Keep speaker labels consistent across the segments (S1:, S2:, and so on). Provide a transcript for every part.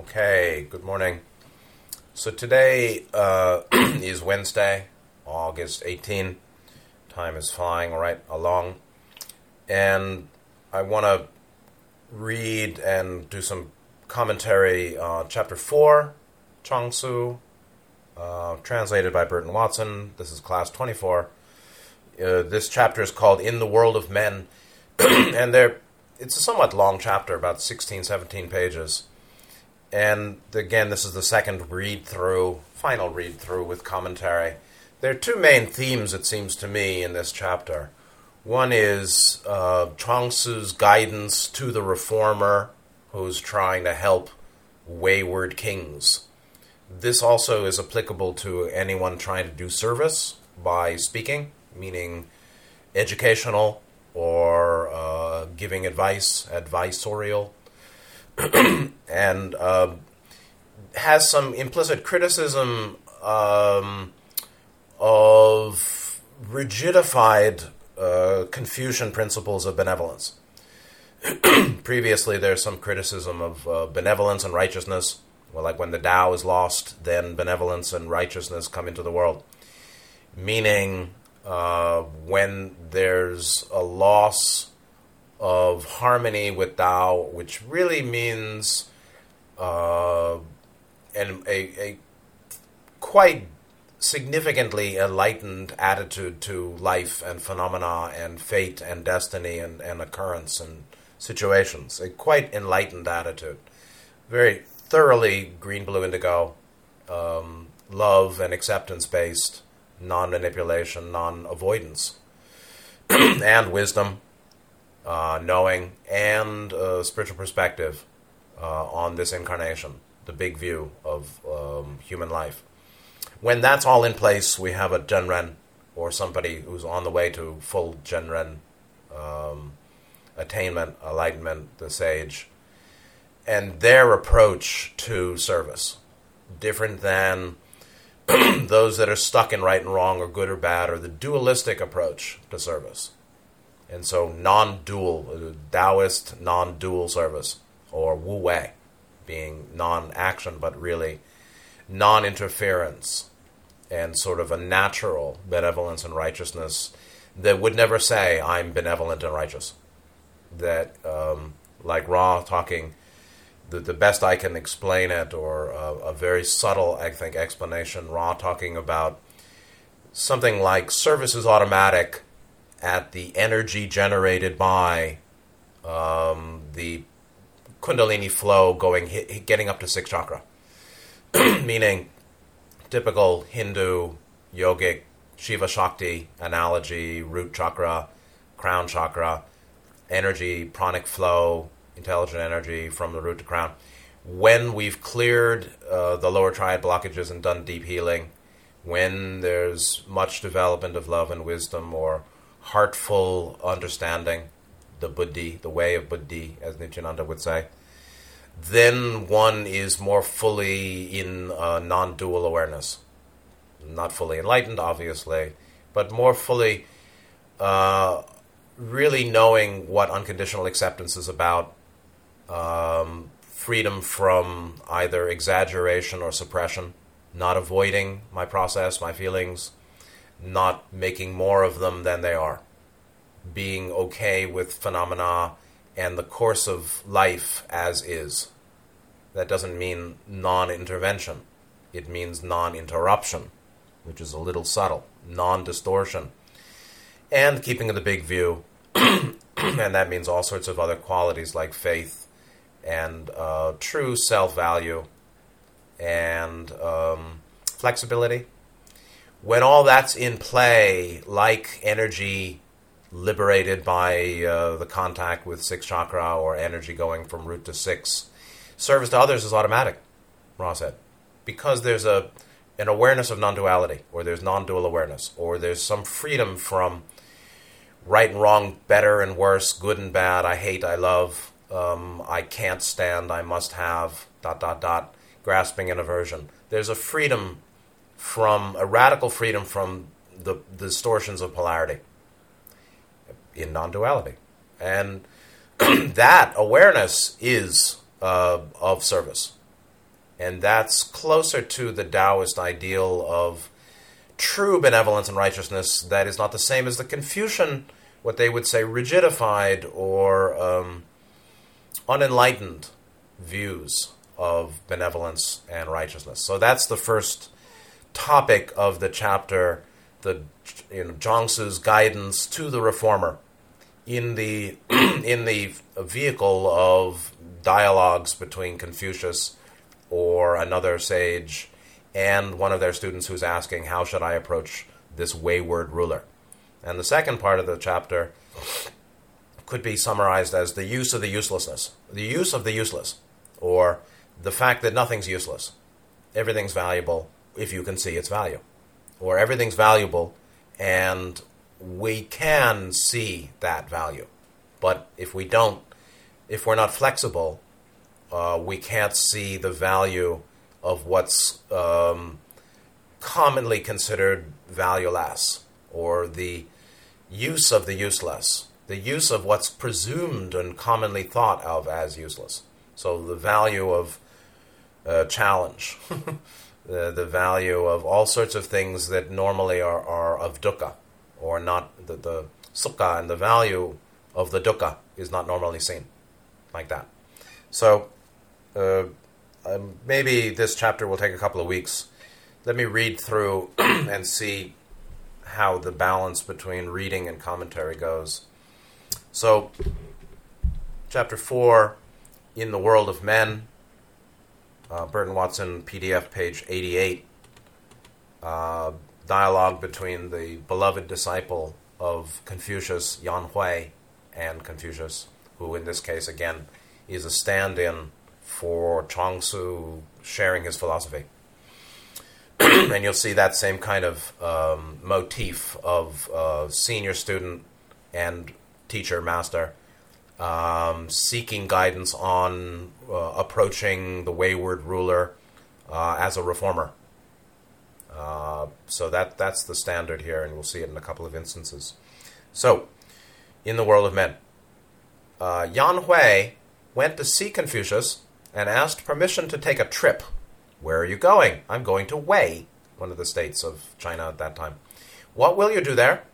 S1: Okay, good morning. So today uh, is Wednesday, August 18. Time is flying right along. And I want to read and do some commentary on chapter 4, Chuang-Tzu, uh, translated by Burton Watson. This is class 24. Uh, this chapter is called In the World of Men. and there, it's a somewhat long chapter, about 16, 17 pages. And again, this is the second read through, final read through with commentary. There are two main themes, it seems to me, in this chapter. One is uh, Chuang-Tzu's guidance to the reformer who's trying to help wayward kings. This also is applicable to anyone trying to do service by speaking, meaning educational or uh, giving advice, advisorial and uh, has some implicit criticism um, of rigidified uh, Confucian principles of benevolence. Previously, there's some criticism of uh, benevolence and righteousness. Well, like when the Tao is lost, then benevolence and righteousness come into the world. Meaning, uh, when there's a loss of harmony with Tao, which really means uh, and a, a quite significantly enlightened attitude to life and phenomena and fate and destiny and, and occurrence and situations. A quite enlightened attitude. Very thoroughly green, blue, indigo, um, love and acceptance based, non manipulation, non avoidance, and wisdom, uh, knowing, and a spiritual perspective uh, on this incarnation, the big view of um, human life. When that's all in place, we have a Zhenren or somebody who's on the way to full Zhenren um, attainment, enlightenment, the sage, and their approach to service, different than those that are stuck in right and wrong or good or bad, or the dualistic approach to service. And so, non dual, Taoist non dual service, or Wu Wei, being non action, but really non interference and sort of a natural benevolence and righteousness that would never say, I'm benevolent and righteous. That, um, like Ra talking, the, the best I can explain it, or a, a very subtle, I think, explanation, Ra talking about something like service is automatic at the energy generated by um, the Kundalini flow going, getting up to six chakra. Meaning, typical Hindu yogic Shiva Shakti analogy, root chakra, crown chakra, energy, pranic flow, intelligent energy from the root to crown. When we've cleared uh, the lower triad blockages and done deep healing, when there's much development of love and wisdom or heartful understanding, the buddhi, the way of buddhi, as Nityananda would say, then one is more fully in uh, non dual awareness. Not fully enlightened, obviously, but more fully uh, really knowing what unconditional acceptance is about, um, freedom from either exaggeration or suppression, not avoiding my process, my feelings, not making more of them than they are, being okay with phenomena and the course of life as is. That doesn't mean non intervention, it means non interruption, which is a little subtle, non distortion, and keeping the big view. and that means all sorts of other qualities like faith and uh, true self value and um, flexibility when all that's in play, like energy liberated by uh, the contact with six chakra or energy going from root to six, service to others is automatic, Ra said. Because there's a an awareness of non duality, or there's non dual awareness, or there's some freedom from right and wrong, better and worse, good and bad, I hate, I love, um, I can't stand, I must have, dot, dot, dot, grasping and aversion. There's a freedom from a radical freedom from the, the distortions of polarity in non duality. And that awareness is uh, of service. And that's closer to the Taoist ideal of true benevolence and righteousness that is not the same as the Confucian, what they would say, rigidified or um, unenlightened views of benevolence and righteousness. So that's the first topic of the chapter, the you know, Zhuangzi's guidance to the reformer in the in the vehicle of dialogues between Confucius or another sage and one of their students who's asking, How should I approach this wayward ruler? And the second part of the chapter could be summarized as the use of the uselessness, the use of the useless, or the fact that nothing's useless. Everything's valuable if you can see its value, or everything's valuable and we can see that value. But if we don't, if we're not flexible, uh, we can't see the value of what's um, commonly considered valueless, or the use of the useless, the use of what's presumed and commonly thought of as useless. So the value of uh, challenge, the, the value of all sorts of things that normally are, are of dukkha, or not the, the sukha and the value of the dukkha is not normally seen like that. So uh, um, maybe this chapter will take a couple of weeks. Let me read through and see how the balance between reading and commentary goes. So, chapter 4, In the World of Men, uh, Burton Watson, PDF, page 88. Uh, dialogue between the beloved disciple of Confucius, Yan Hui, and Confucius, who in this case, again, is a stand in for Chuang sharing his philosophy. and you'll see that same kind of um, motif of uh, senior student and teacher, master, um, seeking guidance on uh, approaching the wayward ruler uh, as a reformer. Uh, so that that's the standard here, and we'll see it in a couple of instances. So, in the world of men, uh, Yan Hui went to see Confucius and asked permission to take a trip. Where are you going? I'm going to Wei, one of the states of China at that time. What will you do there?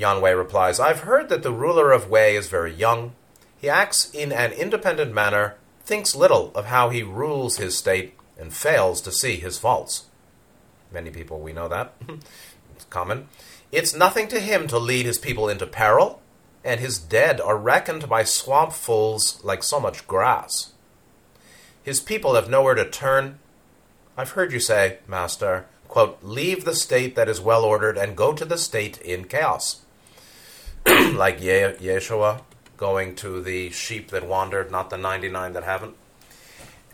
S1: Yan Wei replies, I've heard that the ruler of Wei is very young. He acts in an independent manner, thinks little of how he rules his state, and fails to see his faults. Many people, we know that. it's common. It's nothing to him to lead his people into peril, and his dead are reckoned by swampfuls like so much grass. His people have nowhere to turn. I've heard you say, Master, quote, leave the state that is well ordered and go to the state in chaos. like Ye- Yeshua going to the sheep that wandered, not the 99 that haven't.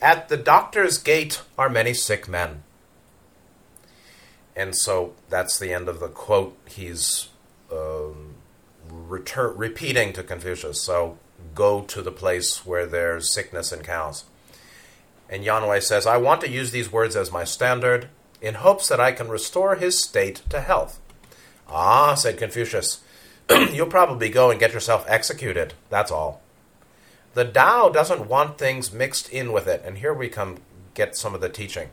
S1: At the doctor's gate are many sick men. And so that's the end of the quote he's um, retur- repeating to Confucius. So go to the place where there's sickness and cows. And Yan Hui says, I want to use these words as my standard in hopes that I can restore his state to health. Ah, said Confucius, you'll probably go and get yourself executed. That's all. The Tao doesn't want things mixed in with it, and here we come get some of the teaching.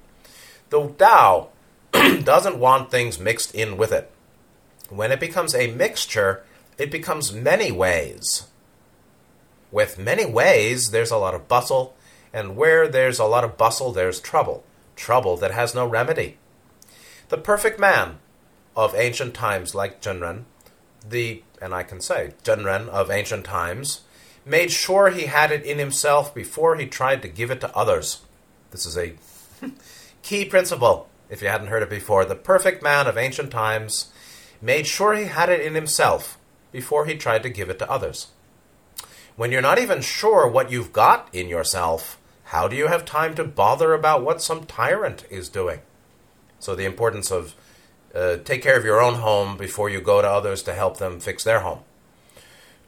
S1: The Tao doesn't want things mixed in with it. When it becomes a mixture, it becomes many ways. With many ways, there's a lot of bustle, and where there's a lot of bustle, there's trouble. Trouble that has no remedy. The perfect man of ancient times, like Zhenren, the, and I can say, Zhenren of ancient times, made sure he had it in himself before he tried to give it to others. This is a key principle, if you hadn't heard it before. The perfect man of ancient times made sure he had it in himself before he tried to give it to others. When you're not even sure what you've got in yourself, how do you have time to bother about what some tyrant is doing? So, the importance of uh, take care of your own home before you go to others to help them fix their home.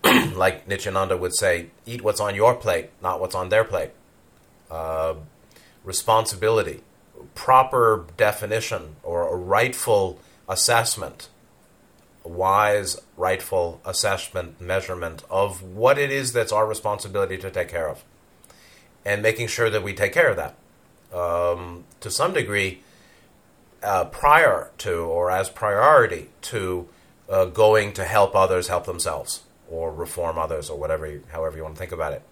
S1: like Nityananda would say, eat what's on your plate, not what's on their plate. Uh, responsibility, proper definition, or a rightful assessment, wise, rightful assessment, measurement of what it is that's our responsibility to take care of and making sure that we take care of that. um, to some degree uh, prior to or as priority to uh, going to help others help themselves or reform others or whatever, you, however you want to think about it.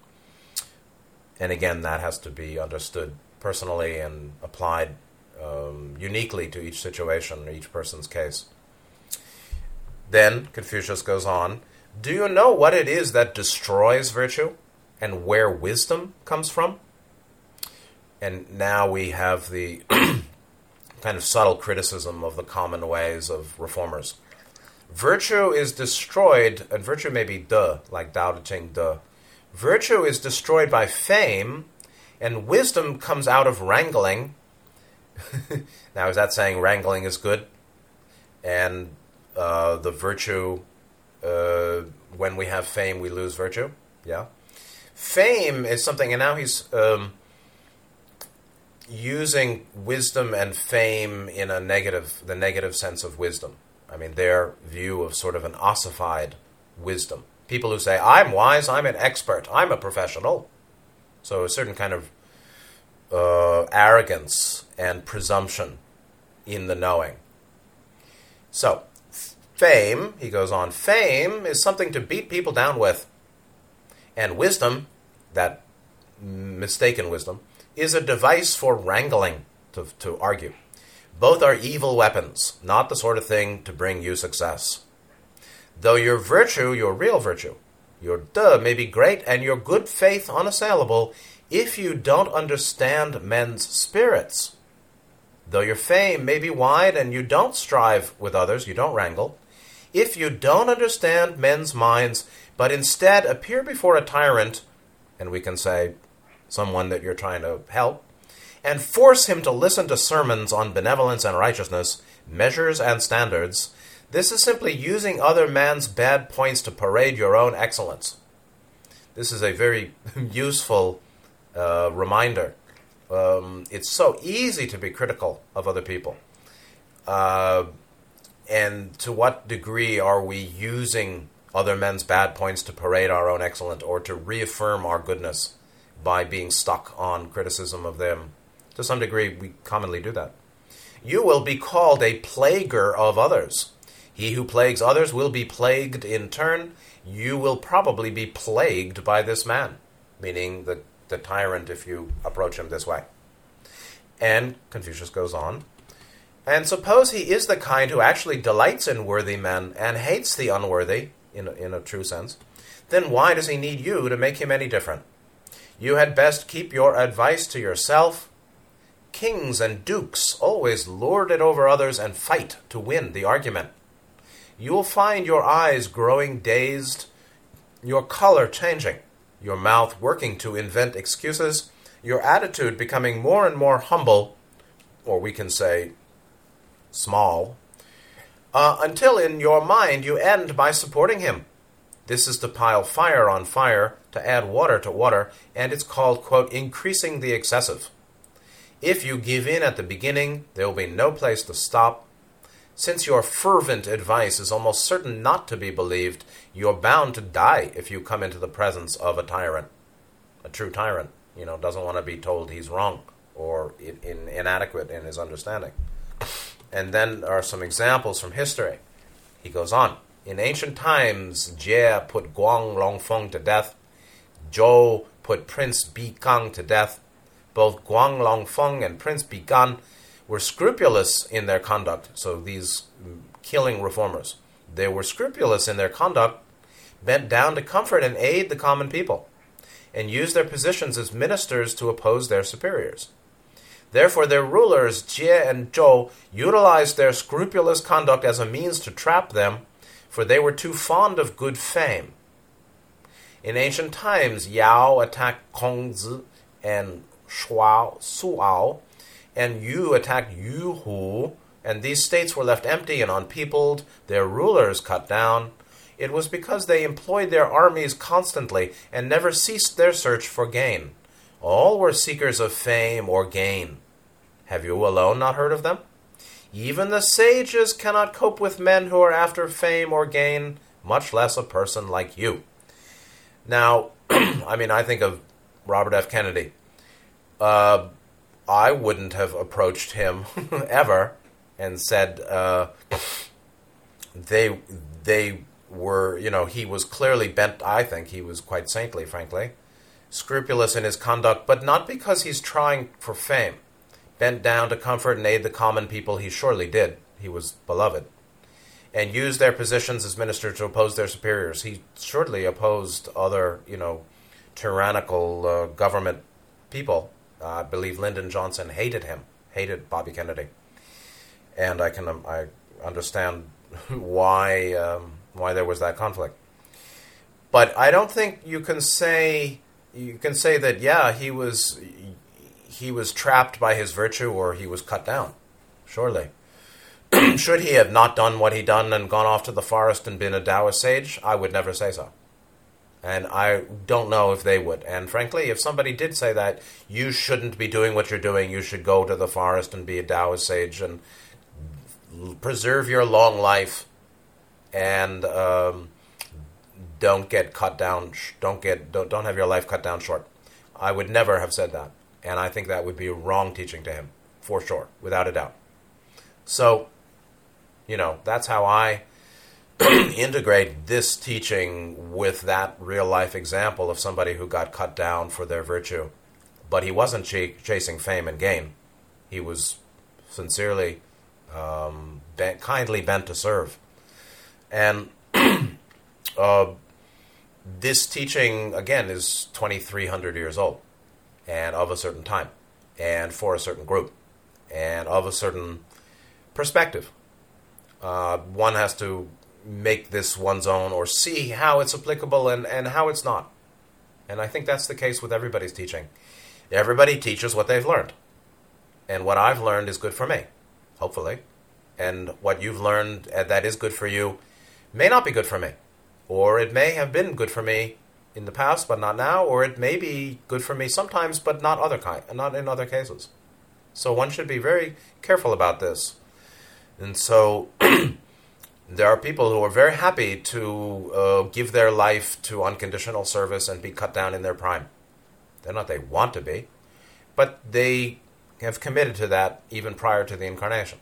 S1: And again, that has to be understood personally and applied um, uniquely to each situation each person's case. Then Confucius goes on Do you know what it is that destroys virtue and where wisdom comes from? And now we have the kind of subtle criticism of the common ways of reformers. Virtue is destroyed, and virtue may be de, like Dao De Ching de. Virtue is destroyed by fame, and wisdom comes out of wrangling. now, is that saying wrangling is good? And uh, the virtue, uh, when we have fame, we lose virtue? Yeah. Fame is something, and now he's um, using wisdom and fame in a negative, the negative sense of wisdom. I mean, their view of sort of an ossified wisdom. People who say, I'm wise, I'm an expert, I'm a professional. So a certain kind of uh, arrogance and presumption in the knowing. So, fame, he goes on, fame is something to beat people down with. And wisdom, that mistaken wisdom, is a device for wrangling, to, to argue. Both are evil weapons, not the sort of thing to bring you success. Though your virtue, your real virtue, your de may be great and your good faith unassailable, if you don't understand men's spirits. Though your fame may be wide and you don't strive with others, you don't wrangle, if you don't understand men's minds, but instead appear before a tyrant, and we can say someone that you're trying to help, and force him to listen to sermons on benevolence and righteousness, measures and standards, this is simply using other man's bad points to parade your own excellence. This is a very useful uh, reminder. Um, it's so easy to be critical of other people. Uh, and to what degree are we using other men's bad points to parade our own excellence or to reaffirm our goodness by being stuck on criticism of them to some degree, we commonly do that. You will be called a plaguer of others. He who plagues others will be plagued in turn. You will probably be plagued by this man, meaning the, the tyrant if you approach him this way. And Confucius goes on. And suppose he is the kind who actually delights in worthy men and hates the unworthy, in a, in a true sense, then why does he need you to make him any different? You had best keep your advice to yourself Kings and dukes always lord it over others and fight to win the argument. You will find your eyes growing dazed, your color changing, your mouth working to invent excuses, your attitude becoming more and more humble, or we can say small, uh, until in your mind you end by supporting him. This is to pile fire on fire, to add water to water, and it's called, quote, increasing the excessive. If you give in at the beginning, there will be no place to stop. Since your fervent advice is almost certain not to be believed, you're bound to die if you come into the presence of a tyrant. A true tyrant, you know, doesn't want to be told he's wrong or in, in, inadequate in his understanding. And then are some examples from history. He goes on. In ancient times, Jie put Guan Longfeng to death. Zhou put Prince Bigan to death both Guan Longfeng and Prince Bigan were scrupulous in their conduct. So these killing reformers, they were scrupulous in their conduct, bent down to comfort and aid the common people, and used their positions as ministers to oppose their superiors. Therefore, their rulers, Jie and Zhou, utilized their scrupulous conduct as a means to trap them, for they were too fond of good fame. In ancient times, Yao attacked Kongzi and Shuao, Suao, and Yu attacked Yu Hu, and these states were left empty and unpeopled, their rulers cut down. It was because they employed their armies constantly and never ceased their search for gain. All were seekers of fame or gain. Have you alone not heard of them? Even the sages cannot cope with men who are after fame or gain, much less a person like you. Now, I mean, I think of Robert F. Kennedy uh, I wouldn't have approached him ever and said uh, they they were you know he was clearly bent. I think he was quite saintly, frankly, scrupulous in his conduct, but not because he's trying for fame. Bent down to comfort and aid the common people, he surely did. He was beloved. And used their positions as minister to oppose their superiors. He surely opposed other, you know, tyrannical uh, government people. Uh, I believe Lyndon Johnson hated him, hated Bobby Kennedy, and I can um, I understand why um, why there was that conflict. But I don't think you can say you can say that yeah he was he was trapped by his virtue or he was cut down. Surely. Should he have not done what he done and gone off to the forest and been a Taoist sage? I would never say so. And I don't know if they would. And frankly, if somebody did say that, you shouldn't be doing what you're doing. You should go to the forest and be a Taoist sage and preserve your long life and um, don't get cut down. Don't get don't, don't have your life cut down short. I would never have said that, and I think that would be a wrong teaching to him for sure, without a doubt. So, you know, that's how I integrate this teaching with that real life example of somebody who got cut down for their virtue. But he wasn't ch- chasing fame and gain. He was sincerely, um, bent, kindly bent to serve. And uh, this teaching, again, is 2,300 years old and of a certain time and for a certain group and of a certain perspective. Uh, one has to make this one's own or see how it's applicable and, and how it's not. And I think that's the case with everybody's teaching. Everybody teaches what they've learned. And what I've learned is good for me, hopefully. And what you've learned uh, that is good for you may not be good for me. Or it may have been good for me in the past, but not now, or it may be good for me sometimes, but not other kind, not in other cases. So one should be very careful about this. And so there are people who are very happy to uh, give their life to unconditional service and be cut down in their prime. They're not they want to be, but they have committed to that even prior to the incarnation.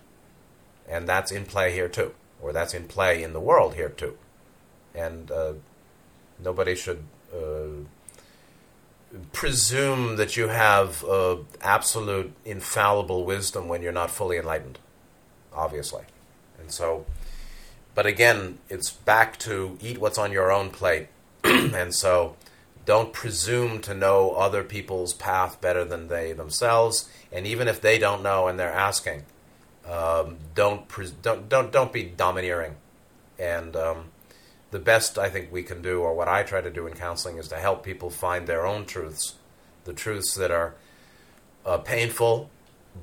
S1: And that's in play here too, or that's in play in the world here too. And uh, nobody should presume that you have uh, absolute infallible wisdom when you're not fully enlightened, obviously. And so but again, it's back to eat what's on your own plate. and so don't presume to know other people's path better than they themselves. And even if they don't know and they're asking, um, don't, pre- don't, don't, don't be domineering. And um, the best I think we can do, or what I try to do in counseling, is to help people find their own truths, the truths that are uh, painful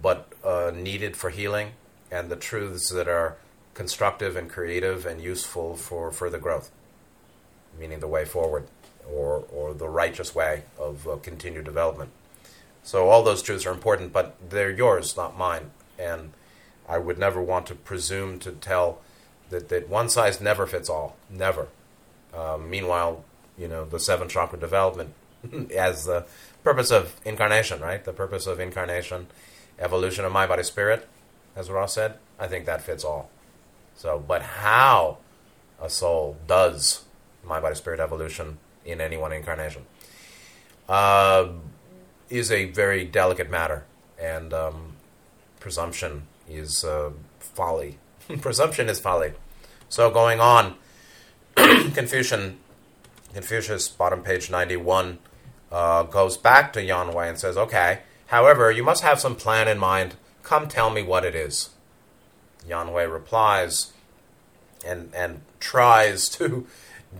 S1: but uh, needed for healing, and the truths that are constructive and creative and useful for further growth, meaning the way forward or, or the righteous way of uh, continued development. So all those truths are important, but they're yours, not mine. And I would never want to presume to tell that, that one size never fits all. Never. Um, meanwhile, you know, the seven chakra development as the purpose of incarnation, right? The purpose of incarnation, evolution of mind, body, spirit, as Ross said, I think that fits all. So, but how a soul does mind body spirit evolution in any one incarnation uh, is a very delicate matter, and um, presumption is uh, folly. presumption is folly. So, going on, Confucian, Confucius, bottom page ninety-one, uh, goes back to Yan Wei and says, "Okay, however, you must have some plan in mind. Come, tell me what it is." Yan Wei replies and and tries to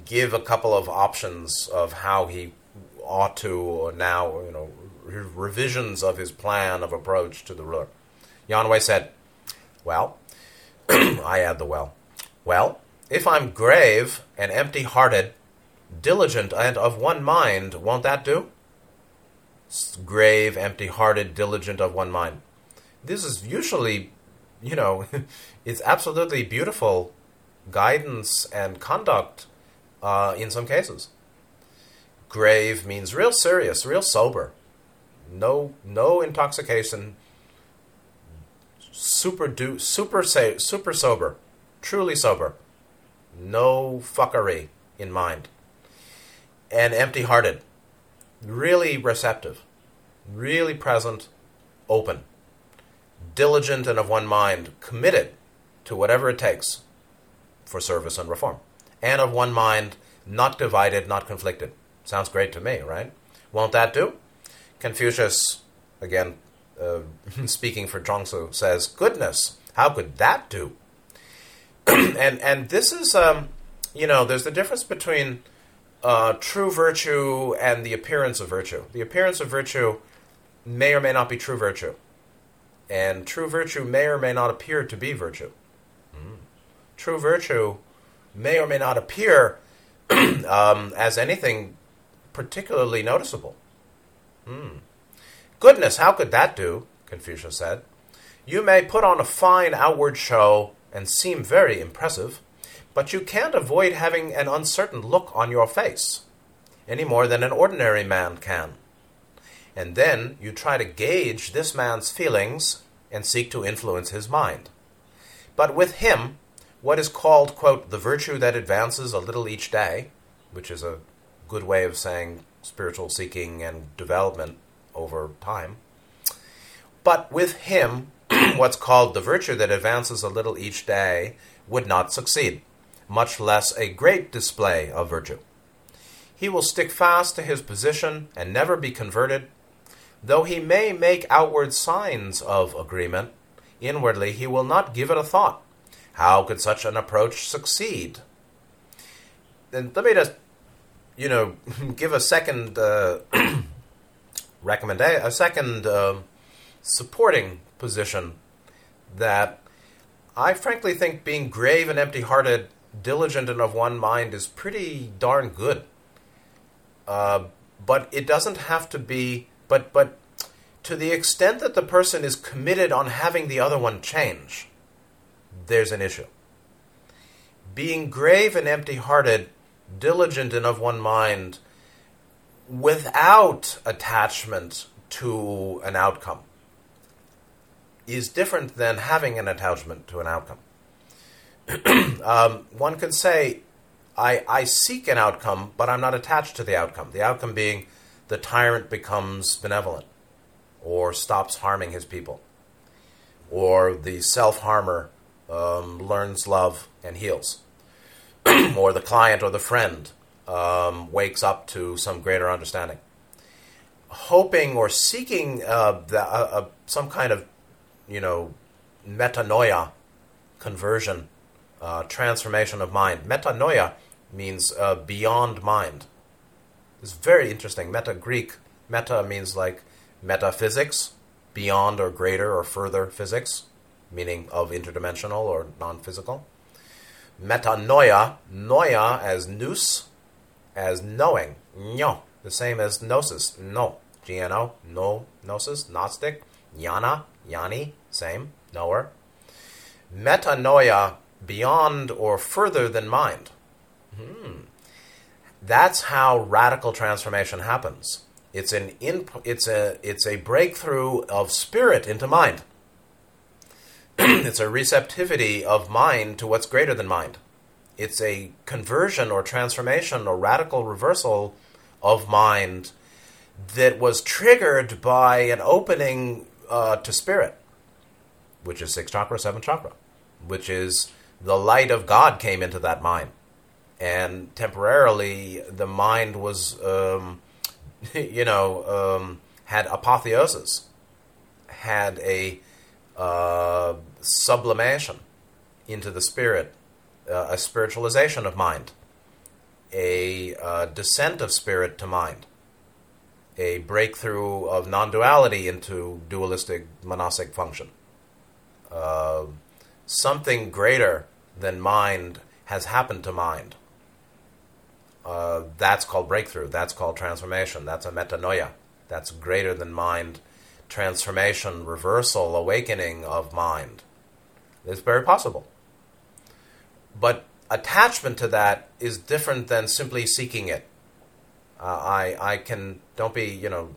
S1: give a couple of options of how he ought to or now you know revisions of his plan of approach to the ruler. Yan Wei said, "Well, I add the well. Well, if I'm grave and empty-hearted, diligent and of one mind, won't that do?" Grave, empty-hearted, diligent of one mind. This is usually you know, it's absolutely beautiful guidance and conduct uh, in some cases. Grave means real serious, real sober, No, no intoxication. Super do, super say, super sober, truly sober. No fuckery in mind. And empty-hearted. Really receptive. Really present, open. Diligent and of one mind, committed to whatever it takes for service and reform. And of one mind, not divided, not conflicted. Sounds great to me, right? Won't that do? Confucius, again, uh, speaking for Zhuangzi, says, "Goodness, how could that do?" and and this is, um, you know, there's the difference between uh, true virtue and the appearance of virtue. The appearance of virtue may or may not be true virtue, and true virtue may or may not appear to be virtue. Mm. True virtue may or may not appear um, as anything particularly noticeable. Hmm. Goodness, how could that do? Confucius said. You may put on a fine outward show and seem very impressive, but you can't avoid having an uncertain look on your face, any more than an ordinary man can. And then you try to gauge this man's feelings and seek to influence his mind. But with him, what is called, quote, the virtue that advances a little each day, which is a good way of saying spiritual seeking and development over time. But with him, what's called the virtue that advances a little each day would not succeed, much less a great display of virtue. He will stick fast to his position and never be converted. Though he may make outward signs of agreement, inwardly he will not give it a thought. How could such an approach succeed? And let me just you know, give a second uh, recommendation, a second uh, supporting position that I frankly think being grave and empty-hearted, diligent and of one mind is pretty darn good. Uh, but it doesn't have to be. But but to the extent that the person is committed on having the other one change, there's an issue. Being grave and empty-hearted diligent and of one mind without attachment to an outcome is different than having an attachment to an outcome. um, one can say, I, I seek an outcome, but I'm not attached to the outcome. The outcome being the tyrant becomes benevolent or stops harming his people, or the self harmer um, learns love and heals. or the client or the friend um, wakes up to some greater understanding. Hoping or seeking uh, the, uh, uh, some kind of, you know, metanoia, conversion, uh, transformation of mind. Metanoia means uh, beyond mind. It's very interesting. Meta Greek, meta means like metaphysics, beyond or greater or further physics, meaning of interdimensional or non physical metanoia, noia as nous, as knowing, no, the same as gnosis, no, G-N-O, no, gnosis, Gnostic, jnana, jnani, same, knower. Metanoia, beyond or further than mind. Hmm. That's how radical transformation happens. It's an inp- it's a it's a breakthrough of spirit into mind. it's a receptivity of mind to what's greater than mind. It's a conversion or transformation or radical reversal of mind that was triggered by an opening uh, to spirit, which is sixth chakra, seventh chakra, which is the light of God came into that mind. And temporarily, the mind was, um, you know, um, had apotheosis, had a uh, sublimation into the spirit, uh, a spiritualization of mind, a uh, descent of spirit to mind, a breakthrough of non duality into dualistic monastic function. Uh, something greater than mind has happened to mind. Uh, that's called breakthrough. That's called transformation. That's a metanoia. That's greater than mind transformation, reversal, awakening of mind. It's very possible. But attachment to that is different than simply seeking it. Uh, I I can don't be you know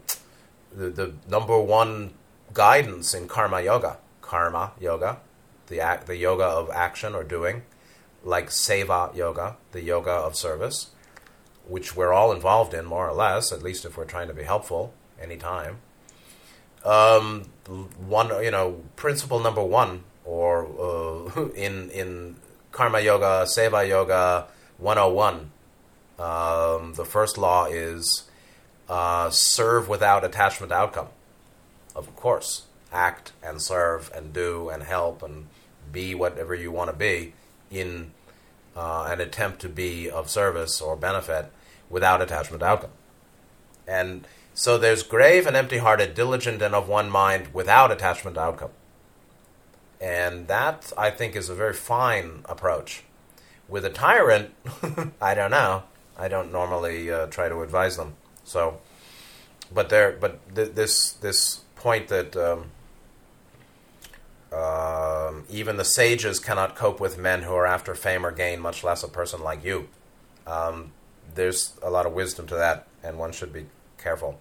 S1: the, the number one guidance in karma yoga, karma yoga, the act, the yoga of action or doing, like seva yoga, the yoga of service, which we're all involved in more or less, at least if we're trying to be helpful anytime. Um, one, you know, principle number one, or uh, in in karma yoga, seva yoga 101, um, the first law is uh, serve without attachment to outcome. Of course, act and serve and do and help and be whatever you want to be in uh, an attempt to be of service or benefit without attachment to outcome. And so there's grave and empty hearted, diligent and of one mind without attachment to outcome. And that, I think, is a very fine approach. With a tyrant, I don't know. I don't normally uh, try to advise them. So, but there, but th- this this point that um, um, even the sages cannot cope with men who are after fame or gain, much less a person like you. Um, there's a lot of wisdom to that, and one should be careful.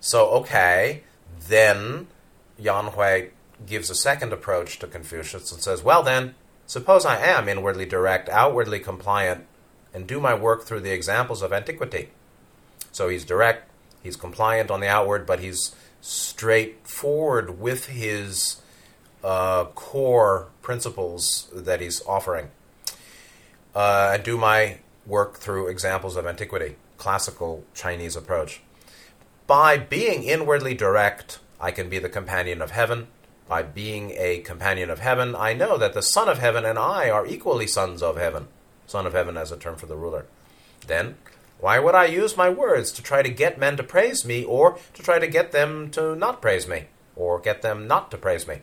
S1: So, okay, then Yan Hui gives a second approach to Confucius and says, Well, then, suppose I am inwardly direct, outwardly compliant, and do my work through the examples of antiquity. So he's direct, he's compliant on the outward, but he's straightforward with his uh, core principles that he's offering. Uh, and do my work through examples of antiquity, classical Chinese approach. By being inwardly direct, I can be the companion of heaven. By being a companion of heaven, I know that the Son of Heaven and I are equally sons of heaven. Son of Heaven as a term for the ruler. Then, why would I use my words to try to get men to praise me or to try to get them to not praise me or get them not to praise me?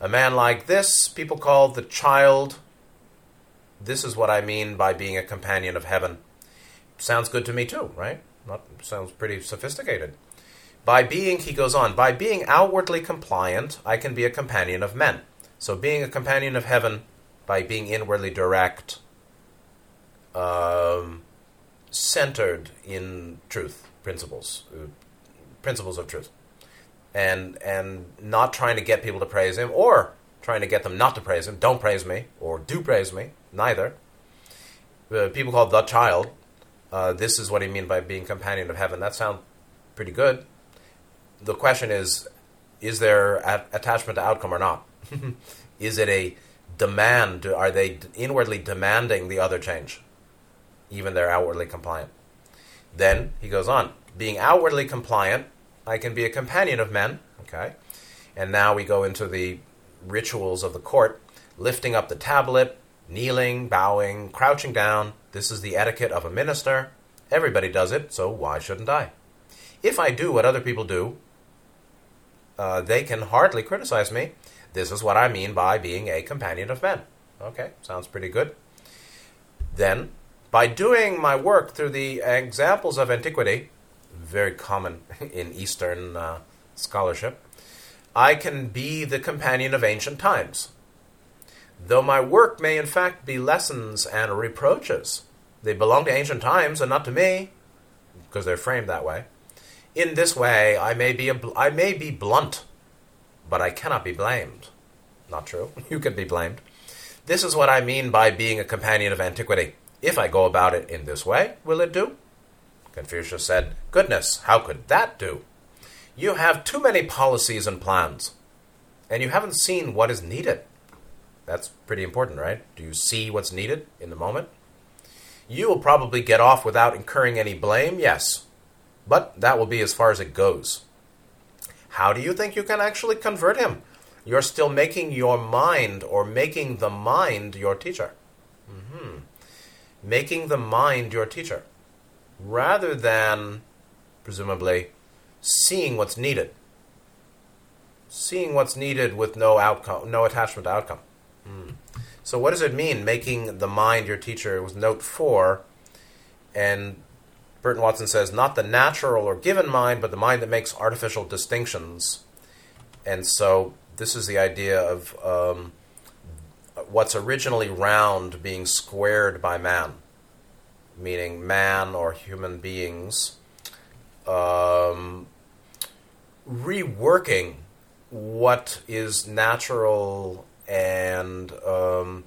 S1: A man like this, people call the child. This is what I mean by being a companion of heaven. Sounds good to me too, right? Not, sounds pretty sophisticated. By being, he goes on, by being outwardly compliant, I can be a companion of men. So, being a companion of heaven, by being inwardly direct, um, centered in truth principles, uh, principles of truth, and and not trying to get people to praise him or trying to get them not to praise him. Don't praise me or do praise me. Neither. Uh, people call the child. Uh, this is what he mean by being companion of heaven. That sounds pretty good the question is is there a- attachment to outcome or not? is it a demand? Are they inwardly demanding the other change? Even they're outwardly compliant. Then he goes on being outwardly compliant, I can be a companion of men. Okay. And now we go into the rituals of the court lifting up the tablet, kneeling, bowing, crouching down. This is the etiquette of a minister. Everybody does it, so why shouldn't I? If I do what other people do, uh, they can hardly criticize me. This is what I mean by being a companion of men. Okay, sounds pretty good. Then, by doing my work through the examples of antiquity, very common in Eastern uh, scholarship, I can be the companion of ancient times. Though my work may in fact be lessons and reproaches, they belong to ancient times and not to me, because they're framed that way. In this way, I may be a, I may be blunt, but I cannot be blamed. Not true. You can be blamed. This is what I mean by being a companion of antiquity. If I go about it in this way, will it do? Confucius said, Goodness, how could that do? You have too many policies and plans, and you haven't seen what is needed. That's pretty important, right? Do you see what's needed in the moment? You will probably get off without incurring any blame, yes, but that will be as far as it goes. How do you think you can actually convert him? You're still making your mind or making the mind your teacher. Mm-hmm. Making the mind your teacher. Rather than, presumably, seeing what's needed. Seeing what's needed with no outcome, no attachment to outcome. Mm. So, what does it mean, making the mind your teacher? It Was note four, and Burton Watson says, not the natural or given mind, but the mind that makes artificial distinctions. And so this is the idea of um, what's originally round being squared by man, meaning man or human beings um, reworking what is natural and um,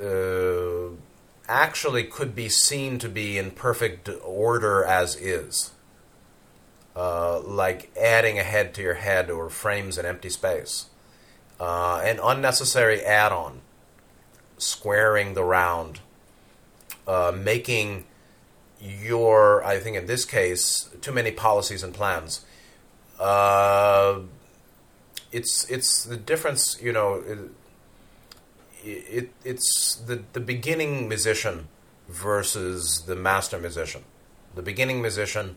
S1: uh, actually could be seen to be in perfect order as is. Uh, like adding a head to your head or frames an empty space. Uh, an unnecessary add on, squaring the round, uh, making your, I think in this case, too many policies and plans. Uh, it's it's the difference, you know. It, it it's the the beginning musician versus the master musician. The beginning musician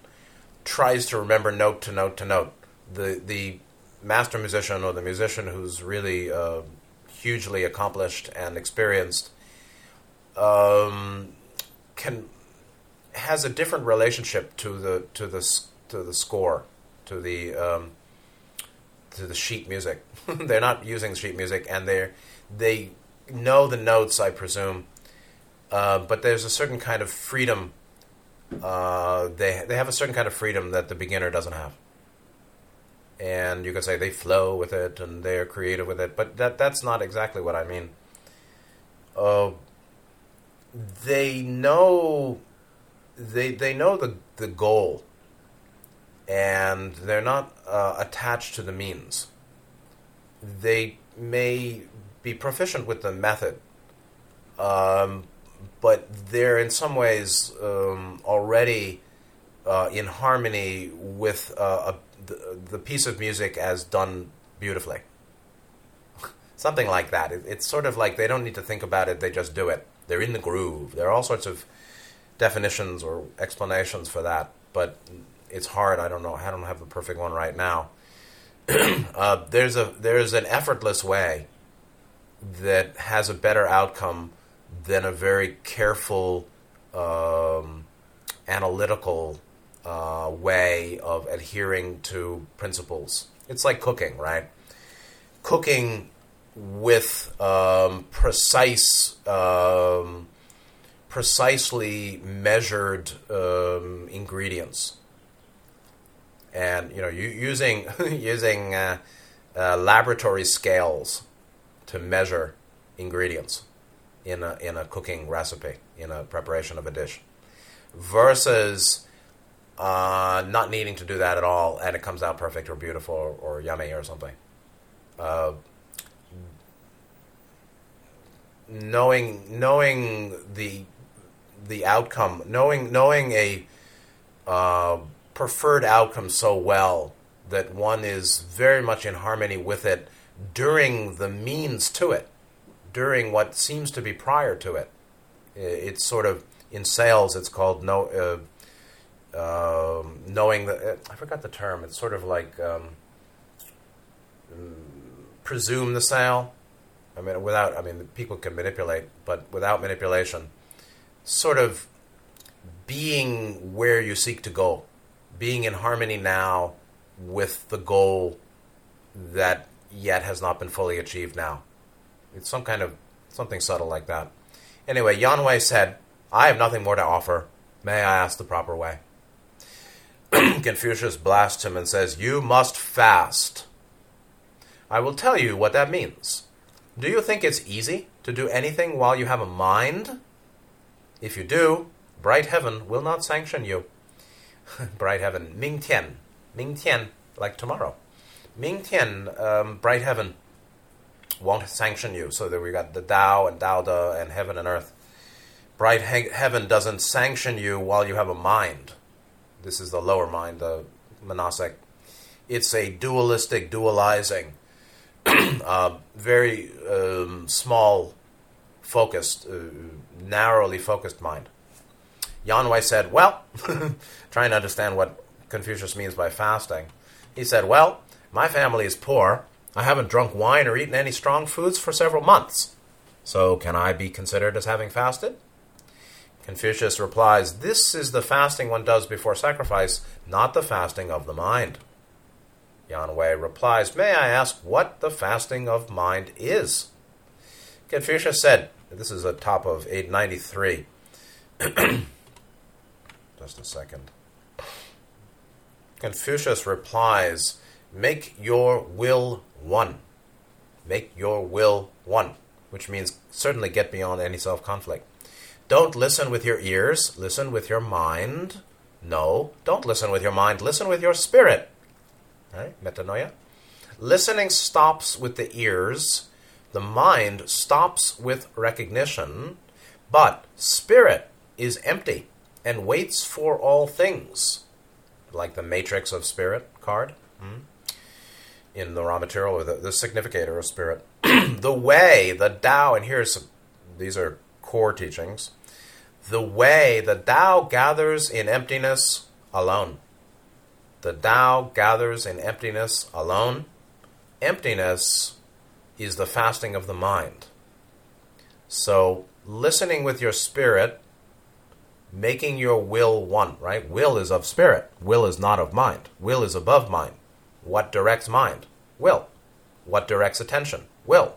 S1: tries to remember note to note to note. The the master musician or the musician who's really uh, hugely accomplished and experienced um, can has a different relationship to the to the to the score to the um, to the sheet music. they're not using sheet music, and they they know the notes, I presume. Uh, but there's a certain kind of freedom. Uh, they they have a certain kind of freedom that the beginner doesn't have. And you could say they flow with it and they're creative with it, but that that's not exactly what I mean. Uh, they know they they know the the goal, and they're not uh, attached to the means. They may be proficient with the method, um, but they're in some ways um, already uh, in harmony with uh, a, the, the, piece of music as done beautifully. Something like that. It, it's sort of like they don't need to think about it; they just do it. They're in the groove. There are all sorts of definitions or explanations for that, but it's hard. I don't know. I don't have the perfect one right now. uh, there's a there's an effortless way that has a better outcome than a very careful, um, analytical uh, way of adhering to principles. It's like cooking, right? Cooking with um, precise, um, precisely measured um, ingredients, and you know, using using uh, uh, laboratory scales to measure ingredients in a, in a cooking recipe, in a preparation of a dish, versus uh, not needing to do that at all and it comes out perfect or beautiful or, or yummy or something. Uh, knowing knowing the the outcome, knowing knowing a uh, preferred outcome so well that one is very much in harmony with it during the means to it, during what seems to be prior to it. It's sort of in sales. It's called no, uh, uh, knowing the. I forgot the term. It's sort of like um, presume the sale. I mean, without. I mean, people can manipulate, but without manipulation, sort of being where you seek to go, being in harmony now with the goal that yet has not been fully achieved now. It's some kind of something subtle like that. Anyway, Yan Hui said, I have nothing more to offer. May I ask the proper way? Confucius blasts him and says, You must fast. I will tell you what that means. Do you think it's easy to do anything while you have a mind? If you do, bright heaven will not sanction you. bright heaven, Ming Tian. Ming Tian, like tomorrow. Ming Tian, um, bright heaven, won't sanction you. So that we got the Tao and Tao De and heaven and earth. Bright he- heaven doesn't sanction you while you have a mind. This is the lower mind, the monastic. It's a dualistic, dualizing, uh, very um, small, focused, uh, narrowly focused mind. Yan Hui said, Well, trying to understand what Confucius means by fasting, he said, Well, my family is poor. I haven't drunk wine or eaten any strong foods for several months. So, can I be considered as having fasted? Confucius replies, This is the fasting one does before sacrifice, not the fasting of the mind. Yan Hui replies, May I ask what the fasting of mind is? Confucius said, This is a top of 893. Just a second. Confucius replies, Make your will one. Make your will one, which means certainly get beyond any self conflict. Don't listen with your ears, listen with your mind. No, don't listen with your mind, listen with your spirit. Right? Metanoia. Listening stops with the ears, the mind stops with recognition, but spirit is empty and waits for all things. Like the matrix of spirit card hmm? In the raw material, or the, the significator of spirit. the way, the Tao, and here's some, these are core teachings. The way, the Tao gathers in emptiness alone. The Tao gathers in emptiness alone. Emptiness is the fasting of the mind. So, listening with your spirit, making your will one, right? Will is of spirit. Will is not of mind. Will is above mind. What directs mind? Will. What directs attention? Will.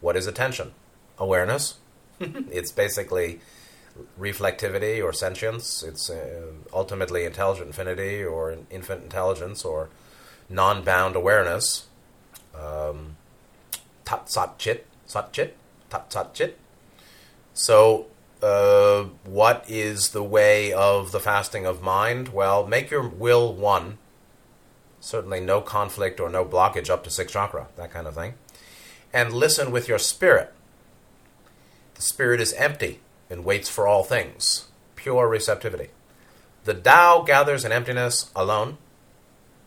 S1: What is attention? Awareness. it's basically reflectivity or sentience. It's uh, ultimately intelligent infinity or infinite intelligence or non bound awareness. Um, tat sat chit, sat chit, tat sat chit. So, uh, what is the way of the fasting of mind? Well, make your will one. Certainly, no conflict or no blockage up to six chakra, that kind of thing. And listen with your spirit. The spirit is empty and waits for all things. Pure receptivity. The Tao gathers in emptiness alone.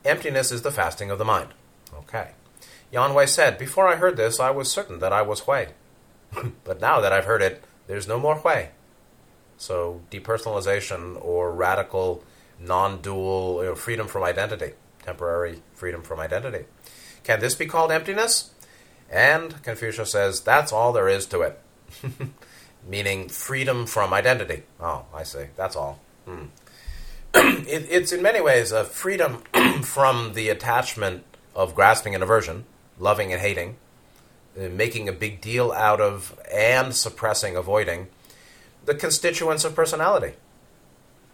S1: Emptiness is the fasting of the mind. Okay. Yan Hui said, Before I heard this, I was certain that I was Hui. but now that I've heard it, there's no more Hui. So, depersonalization or radical, non dual you know, freedom from identity, temporary freedom from identity. Can this be called emptiness? And Confucius says, that's all there is to it. Meaning freedom from identity. Oh, I see. That's all. Hmm. it, it's in many ways a freedom from the attachment of grasping and aversion, loving and hating, uh, making a big deal out of and suppressing, avoiding the constituents of personality.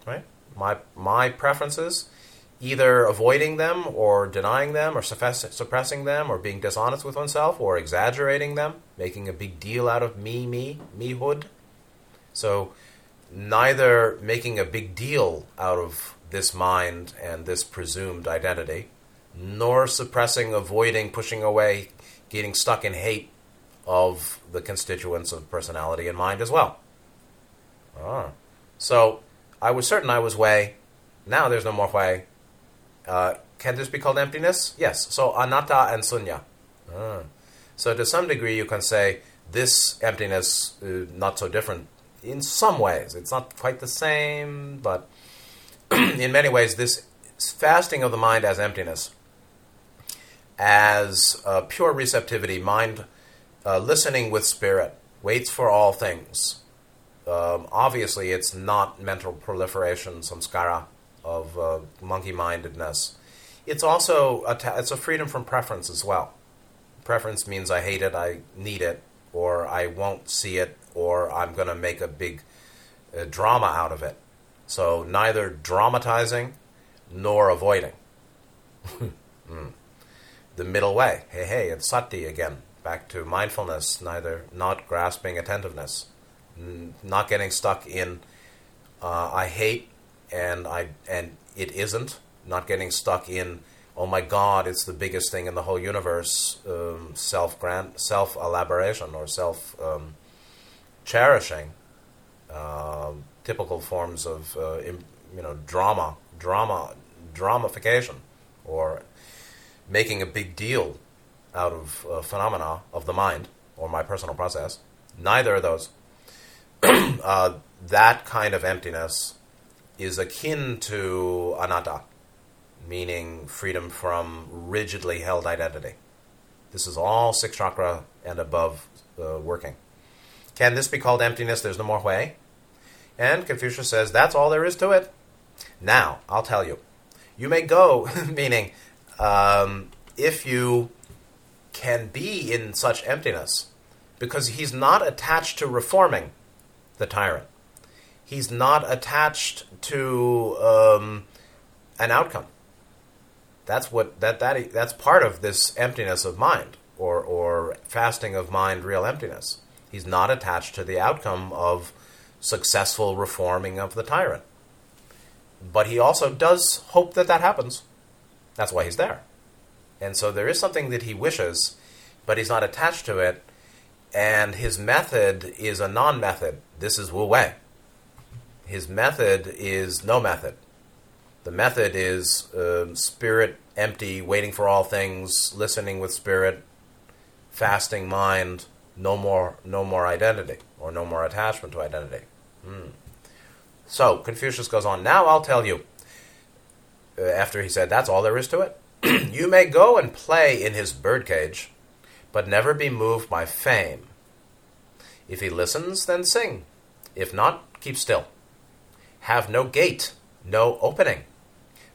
S1: Right? My my preferences, either avoiding them or denying them or suppressing them or being dishonest with oneself or exaggerating them, making a big deal out of me, me, mehood. So neither making a big deal out of this mind and this presumed identity, nor suppressing, avoiding, pushing away, getting stuck in hate of the constituents of personality and mind as well. Ah. So I was certain I was Hui. Now there's no more Hui. Uh, can this be called emptiness? Yes. So anatta and sunya. Ah. So to some degree, you can say this emptiness uh, not so different in some ways. It's not quite the same, but in many ways, this fasting of the mind as emptiness as uh, pure receptivity, mind uh, listening with spirit, waits for all things. Um, obviously, it's not mental proliferation, samskara of uh, monkey mindedness. It's also a ta- it's a freedom from preference as well. Preference means I hate it, I need it, or I won't see it, or I'm going to make a big uh, drama out of it. So neither dramatizing nor avoiding. mm the middle way. Hey, hey, it's sati again. Back to mindfulness, neither not grasping attentiveness, n- not getting stuck in uh, I hate and I and it isn't. Not getting stuck in oh my God, it's the biggest thing in the whole universe. Um, self grant, self elaboration or self um, cherishing. Uh, typical forms of uh, you know drama, drama, dramification, or making a big deal out of uh, phenomena of the mind or my personal process. Neither of those. uh, that kind of emptiness is akin to anatta, meaning freedom from rigidly held identity. This is all six chakra and above uh, working. Can this be called emptiness? There's no more Hui. And Confucius says that's all there is to it. Now, I'll tell you. You may go, meaning um, if you can be in such emptiness, because he's not attached to reforming the tyrant. He's not attached to um, an outcome. That's what that that that's part of this emptiness of mind or or fasting of mind, real emptiness. He's not attached to the outcome of successful reforming of the tyrant. But he also does hope that that happens. That's why he's there. And so there is something that he wishes, but he's not attached to it. And his method is a non method. This is Wu Wei. His method is no method. The method is uh, spirit empty, waiting for all things, listening with spirit, fasting mind, no more, no more identity, or no more attachment to identity. Hmm. So Confucius goes on. Now I'll tell you. Uh, after he said, "That's all there is to it." you may go and play in his birdcage, but never be moved by fame. If he listens, then sing. If not, keep still. Have no gate, no opening,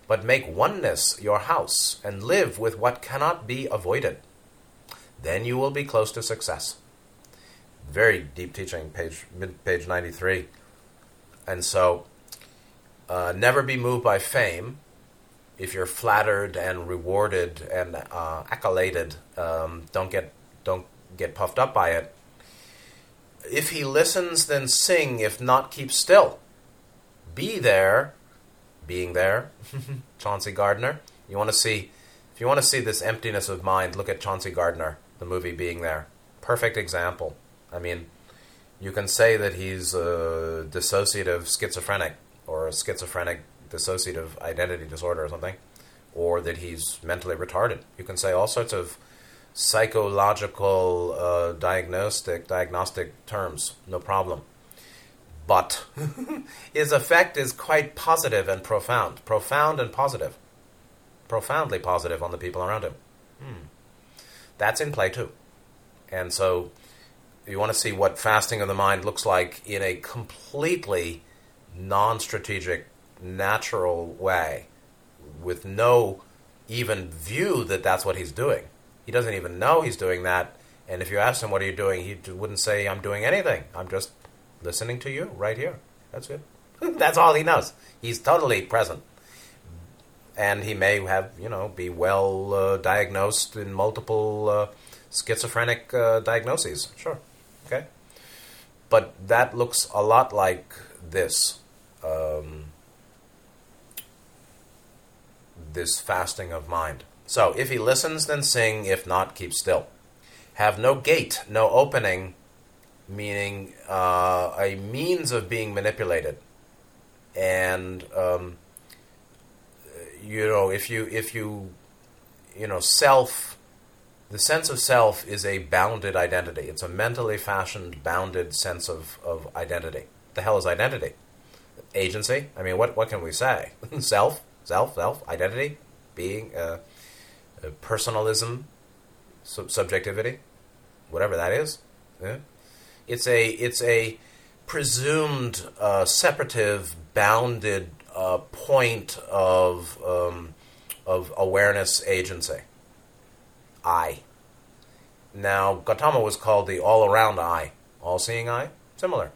S1: but make oneness your house and live with what cannot be avoided. Then you will be close to success. Very deep teaching, page mid page ninety three. And so, uh, never be moved by fame. If you're flattered and rewarded and uh, accoladed, um, don't get don't get puffed up by it. If he listens, then sing. If not, keep still. Be there, being there. Chauncey Gardiner. You want to see, if you want to see this emptiness of mind, look at Chauncey Gardiner, the movie Being There. Perfect example. I mean, you can say that he's a dissociative schizophrenic or a schizophrenic dissociative identity disorder or something, or that he's mentally retarded. You can say all sorts of psychological uh, diagnostic diagnostic terms, no problem. But his effect is quite positive and profound, profound and positive, profoundly positive on the people around him. Hmm. That's in play too, and so you want to see what fasting of the mind looks like in a completely non-strategic, natural way, with no even view that that's what he's doing. He doesn't even know he's doing that. And if you ask him, "What are you doing?" he wouldn't say, "I'm doing anything. I'm just listening to you right here." That's it. that's all he knows. He's totally present, and he may have, you know, be well uh, diagnosed in multiple uh, schizophrenic uh, diagnoses. Sure. Okay? But that looks a lot like this. Um, this fasting of mind. So, if he listens, then sing. If not, keep still. Have no gate, no opening, meaning uh, a means of being manipulated. And um, you know, if you if you you know self the sense of self is a bounded identity. It's a mentally fashioned, bounded sense of, of identity. The hell is identity? Agency? I mean, what, what can we say? self? Self? Self? Identity? Being? Uh, uh, personalism? Sub- subjectivity? Whatever that is. Yeah? It's a, it's a presumed uh, separative, bounded uh, point of, um, of awareness agency. I. Now, Gautama was called the all around eye, all seeing eye, similar.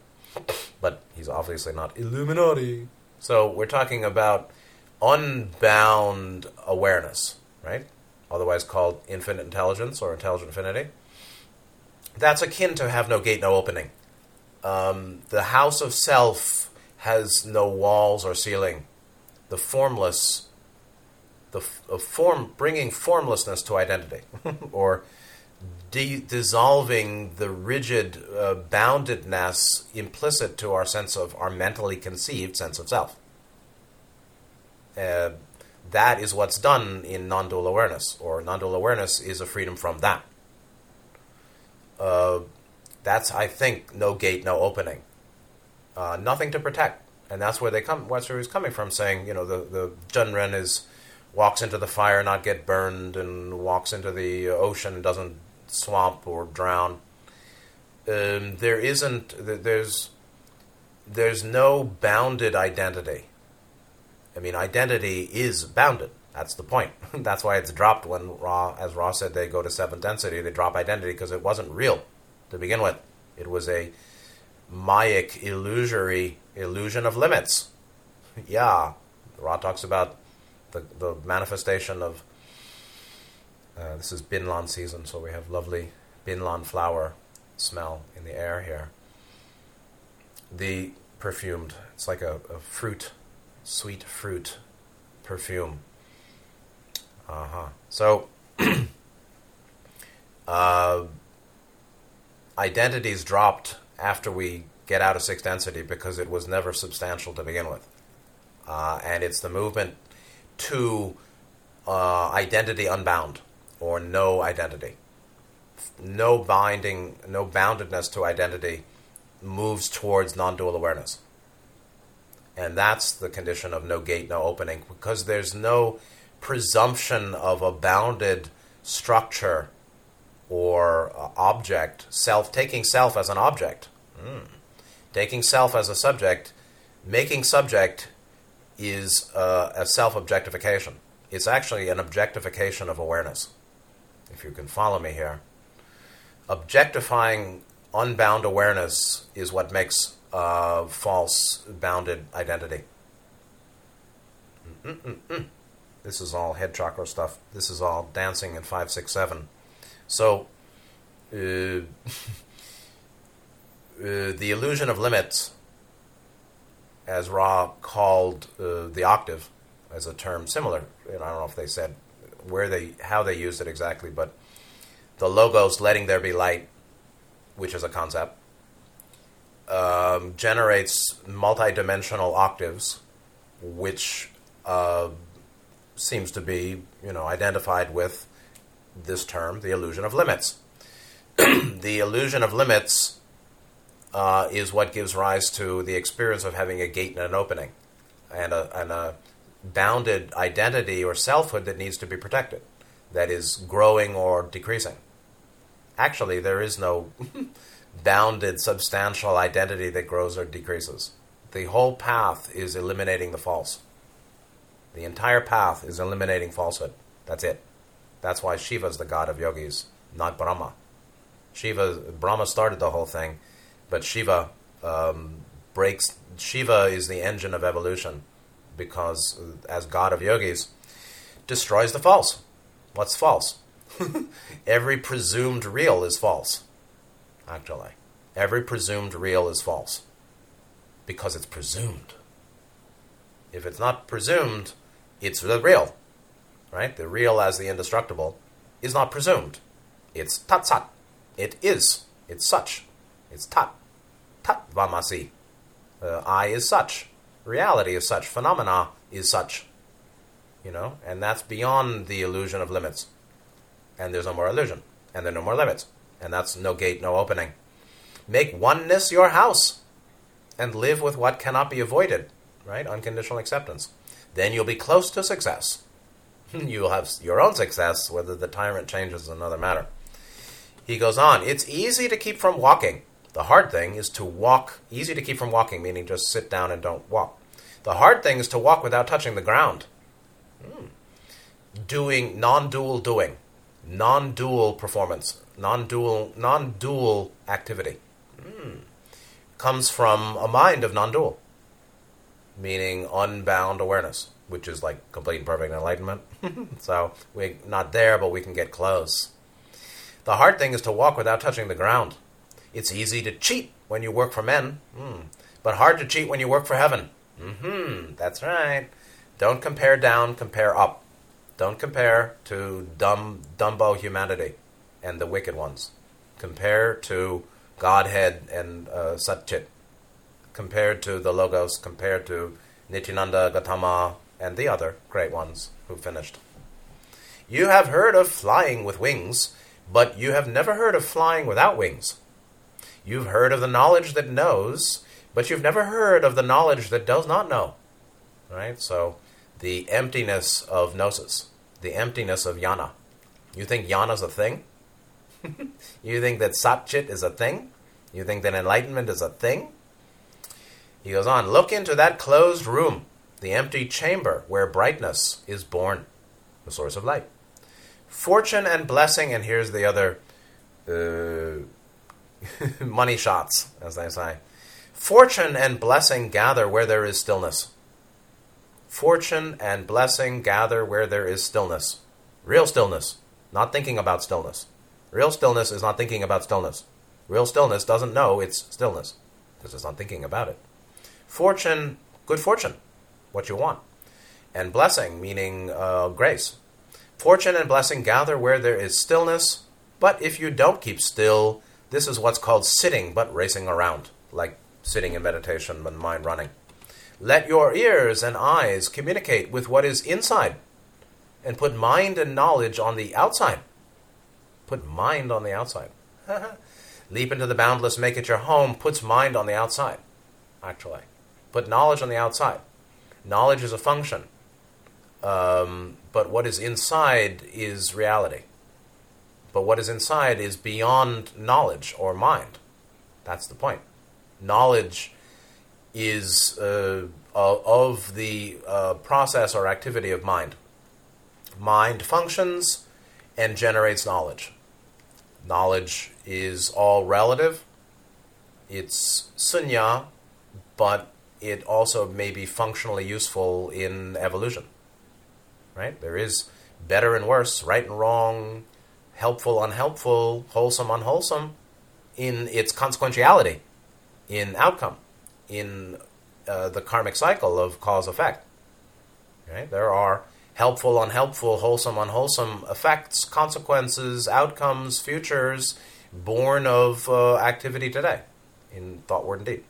S1: But he's obviously not Illuminati. So we're talking about unbound awareness, right? Otherwise called infinite intelligence or intelligent infinity. That's akin to have no gate, no opening. Um, the house of self has no walls or ceiling. The formless the form bringing formlessness to identity, or de- dissolving the rigid uh, boundedness implicit to our sense of our mentally conceived sense of self. Uh, that is what's done in non-dual awareness, or non-dual awareness is a freedom from that. Uh, that's, I think, no gate, no opening, uh, nothing to protect, and that's where they come. Where he's coming from, saying, you know, the the Zhenren is walks into the fire, not get burned, and walks into the ocean and doesn't swamp or drown. Um, there isn't. There's there's no bounded identity. I mean, identity is bounded. That's the point. That's why it's dropped when Ra, as Ra said, they go to seventh density. They drop identity because it wasn't real to begin with. It was a Mayic, illusory illusion of limits. yeah, Ra talks about the, the manifestation of Uh, this is Binlan season, so we have lovely Binlan flower smell in the air here. The perfumed, it's like a, a fruit, sweet fruit perfume. Uh huh. So, uh, identities dropped after we get out of sixth density because it was never substantial to begin with. Uh, and it's the movement to uh, identity unbound or no identity. No binding, no boundedness to identity moves towards non dual awareness. And that's the condition of no gate, no opening, because there's no presumption of a bounded structure or uh, object, self, taking self as an object. Mm. Taking self as a subject, making subject is uh, a self objectification. It's actually an objectification of awareness, if you can follow me here. Objectifying unbound awareness is what makes uh, false bounded identity. Mm-mm-mm. This is all head chakra stuff. This is all dancing in 567. So, uh, uh, the illusion of limits, as Ra called uh, the octave, as a term similar. I don't know if they said where they how they used it exactly, but the logos letting there be light, which is a concept, um, generates multidimensional octaves, which uh, seems to be you know identified with this term, the illusion of limits. the illusion of limits uh, is what gives rise to the experience of having a gate and an opening, and a, and a bounded identity or selfhood that needs to be protected, that is growing or decreasing. Actually, there is no bounded, substantial identity that grows or decreases. The whole path is eliminating the false. The entire path is eliminating falsehood. That's it. That's why Shiva is the god of yogis, not Brahma. Shiva, Brahma started the whole thing, but Shiva um, breaks. Shiva is the engine of evolution because, as god of yogis, destroys the false. What's false? Every presumed real is false, actually. Every presumed real is false because it's presumed. If it's not presumed, it's the real. Right? The real as the indestructible is not presumed. It's tat sat. It is. It's such. It's tat. Tat tvam asi. Uh, I is such reality is such, phenomena is such. You know, and that's beyond the illusion of limits. And there's no more illusion, and there are no more limits, and that's no gate, no opening. Make oneness your house, and live with what cannot be avoided, right? Unconditional acceptance. Then you'll be close to success. you'll have your own success, whether the tyrant changes is another matter. He goes on, it's easy to keep from walking. The hard thing is to walk, easy to keep from walking, meaning just sit down and don't walk. The hard thing is to walk without touching the ground. Hmm. Doing non-dual doing, non-dual performance, non-dual non-dual activity. Hmm. Comes from a mind of non-dual, meaning unbound awareness, which is like complete and perfect enlightenment. so we're not there, but we can get close. The hard thing is to walk without touching the ground. It's easy to cheat when you work for men, hmm. but hard to cheat when you work for heaven. Mm-hmm. That's right. Don't compare down, compare up. Don't compare to dumb Dumbo humanity and the wicked ones. Compare to Godhead and uh, Satchit. Compared to the Logos, compared to Nityananda, Gautama, and the other great ones who finished. You have heard of flying with wings, but you have never heard of flying without wings. You've heard of the knowledge that knows, but you've never heard of the knowledge that does not know. Right? So, the emptiness of gnosis, the emptiness of jnana. You think jnana's a thing? you think that satchit is a thing? You think that enlightenment is a thing? He goes on, look into that closed room, the empty chamber where brightness is born, the source of light. Fortune and blessing, and here's the other uh, money shots, as they say. Fortune and blessing gather where there is stillness. Fortune and blessing gather where there is stillness. Real stillness. not thinking about stillness. Real stillness is not thinking about stillness. Real stillness doesn't know it's stillness because it's not thinking about it. Fortune, good fortune, what you want. And blessing, meaning uh, grace. Fortune and blessing gather where there is stillness, but if you don't keep still, this is what's called sitting but racing around, like sitting in meditation and mind running. Let your ears and eyes communicate with what is inside, and put mind and knowledge on the outside. Put mind on the outside. Leap into the boundless, make it your home, puts mind on the outside, actually. Put knowledge on the outside. Knowledge is a function, um, but what is inside is reality. But what is inside is beyond knowledge or mind. That's the point. Knowledge is uh, of the uh, process or activity of mind. Mind functions and generates knowledge. Knowledge is all relative. It's sunya, but it also may be functionally useful in evolution. Right? There is better and worse, right and wrong, helpful, unhelpful, wholesome, unwholesome in its consequentiality, in outcome, in uh, the karmic cycle of cause effect. Right? There are helpful, unhelpful, wholesome, unwholesome effects, consequences, outcomes, futures born of uh, activity today in thought, word, and deed.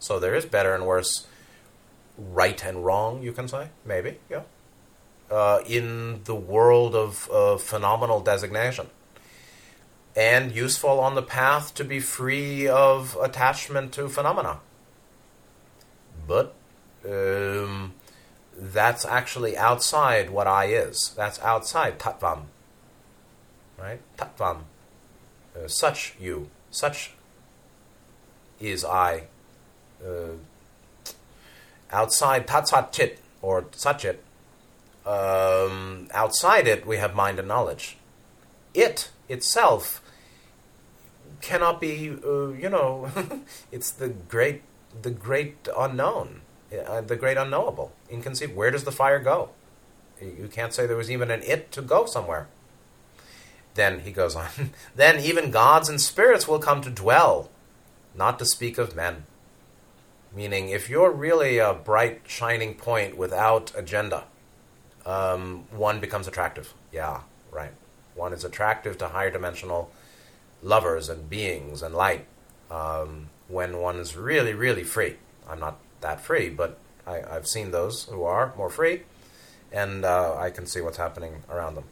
S1: So there is better and worse, right and wrong, you can say, maybe, yeah, uh, in the world of phenomenal designation. And useful on the path to be free of attachment to phenomena. But um, that's actually outside what I is. That's outside tattvam. Right? Tattvam. Uh, such you. Such is I uh, outside tatsat chit or sachit, um, outside it we have mind and knowledge. It itself cannot be, uh, you know, it's the great, the great unknown, uh, the great unknowable, inconceivable. Where does the fire go? You can't say there was even an it to go somewhere. Then he goes on. then even gods and spirits will come to dwell, not to speak of men. Meaning, if you're really a bright, shining point without agenda, um, one becomes attractive. Yeah, right. One is attractive to higher dimensional lovers and beings and light um, when one is really, really free. I'm not that free, but I, have seen those who are more free, and uh, I can see what's happening around them.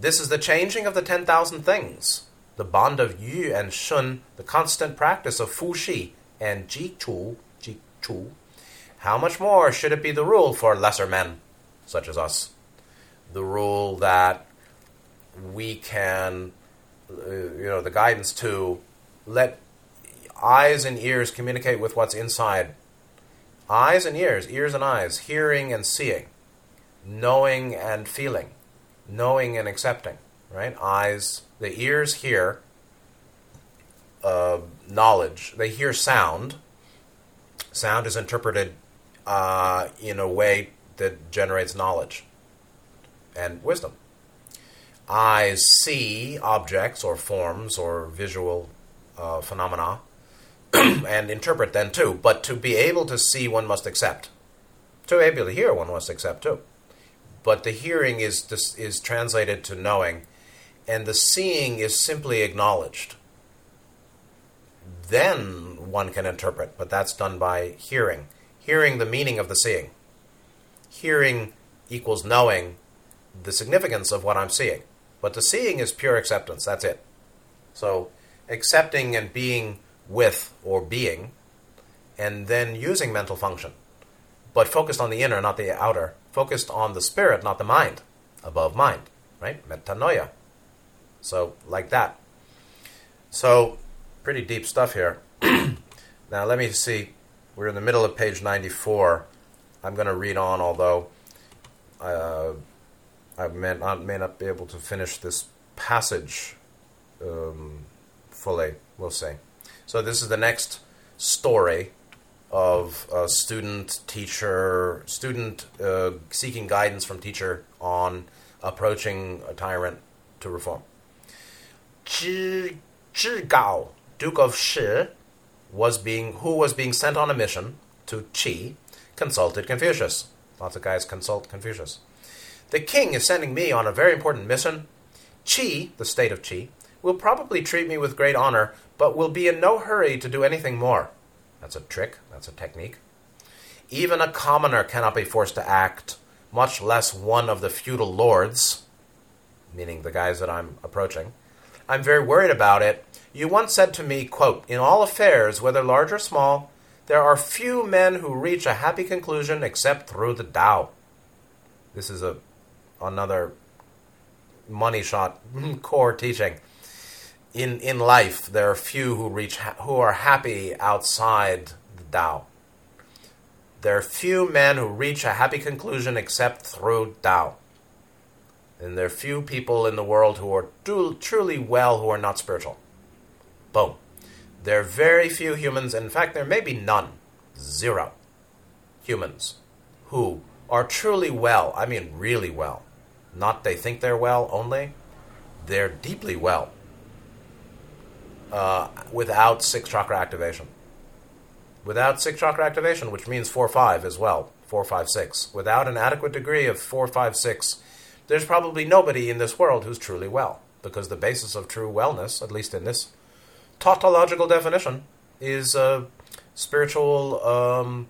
S1: This is the changing of the 10,000 things, the bond of Yu and Shun, the constant practice of Fu Xi and Ji Chu Chu, how much more should it be the rule for lesser men, such as us? The rule that we can, uh, you know, the guidance to let eyes and ears communicate with what's inside. Eyes and ears, ears and eyes, hearing and seeing, knowing and feeling, knowing and accepting, right? Eyes, the ears hear uh, knowledge, they hear sound, Sound is interpreted uh, in a way that generates knowledge and wisdom. Eyes see objects or forms or visual uh, phenomena and interpret them too. But to be able to see, one must accept. To be able to hear, one must accept too. But the hearing is is translated to knowing, and the seeing is simply acknowledged. Then one can interpret, but that's done by hearing. Hearing the meaning of the seeing. Hearing equals knowing the significance of what I'm seeing. But the seeing is pure acceptance, that's it. So, accepting and being with or being, and then using mental function, but focused on the inner, not the outer, focused on the spirit, not the mind, above mind, right? Metanoia. So, like that. So, pretty deep stuff here. Now, let me see. We're in the middle of page 94. I'm going to read on, although uh, I may not, may not be able to finish this passage um, fully. We'll see. So, this is the next story of a student, teacher, student uh, seeking guidance from teacher on approaching a tyrant to reform. Zhi, Zhi Gao, Duke of Shi, was being who was being sent on a mission to Qi, consulted Confucius. Lots of guys consult Confucius. The king is sending me on a very important mission. Qi, the state of Qi, will probably treat me with great honor, but will be in no hurry to do anything more. That's a trick, that's a technique. Even a commoner cannot be forced to act, much less one of the feudal lords, meaning the guys that I'm approaching. I'm very worried about it. You once said to me, quote, In all affairs, whether large or small, there are few men who reach a happy conclusion except through the Tao. This is a another money shot core teaching. In in life, there are few who reach who are happy outside the Tao. There are few men who reach a happy conclusion except through Tao. And there are few people in the world who are truly well who are not spiritual. Boom. There are very few humans, in fact, there may be none, zero humans, who are truly well, I mean really well. Not they think they're well only, they're deeply well uh, without six chakra activation. Without six chakra activation, which means 4 5 as well, four five six. Without an adequate degree of four five six 5 6, there's probably nobody in this world who's truly well, because the basis of true wellness, at least in this tautological definition, is uh, spiritual um,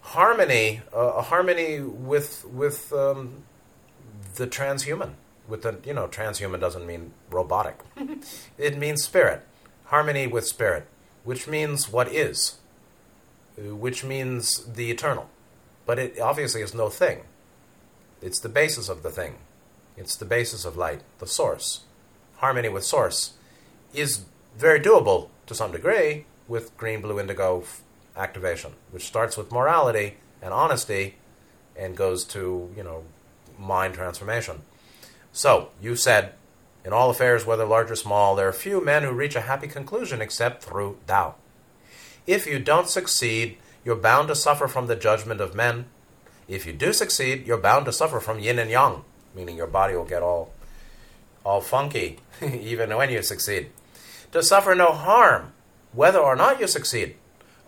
S1: harmony, uh, a harmony with with um, the transhuman. With the you know, transhuman doesn't mean robotic; it means spirit, harmony with spirit, which means what is, which means the eternal. But it obviously is no thing. It's the basis of the thing. It's the basis of light, the source. Harmony with source is very doable to some degree with green, blue, indigo activation, which starts with morality and honesty and goes to, you know, mind transformation. So, you said, in all affairs, whether large or small, there are few men who reach a happy conclusion except through Tao. If you don't succeed, you're bound to suffer from the judgment of men. If you do succeed, you're bound to suffer from yin and yang, meaning your body will get all all funky even when you succeed. To suffer no harm, whether or not you succeed.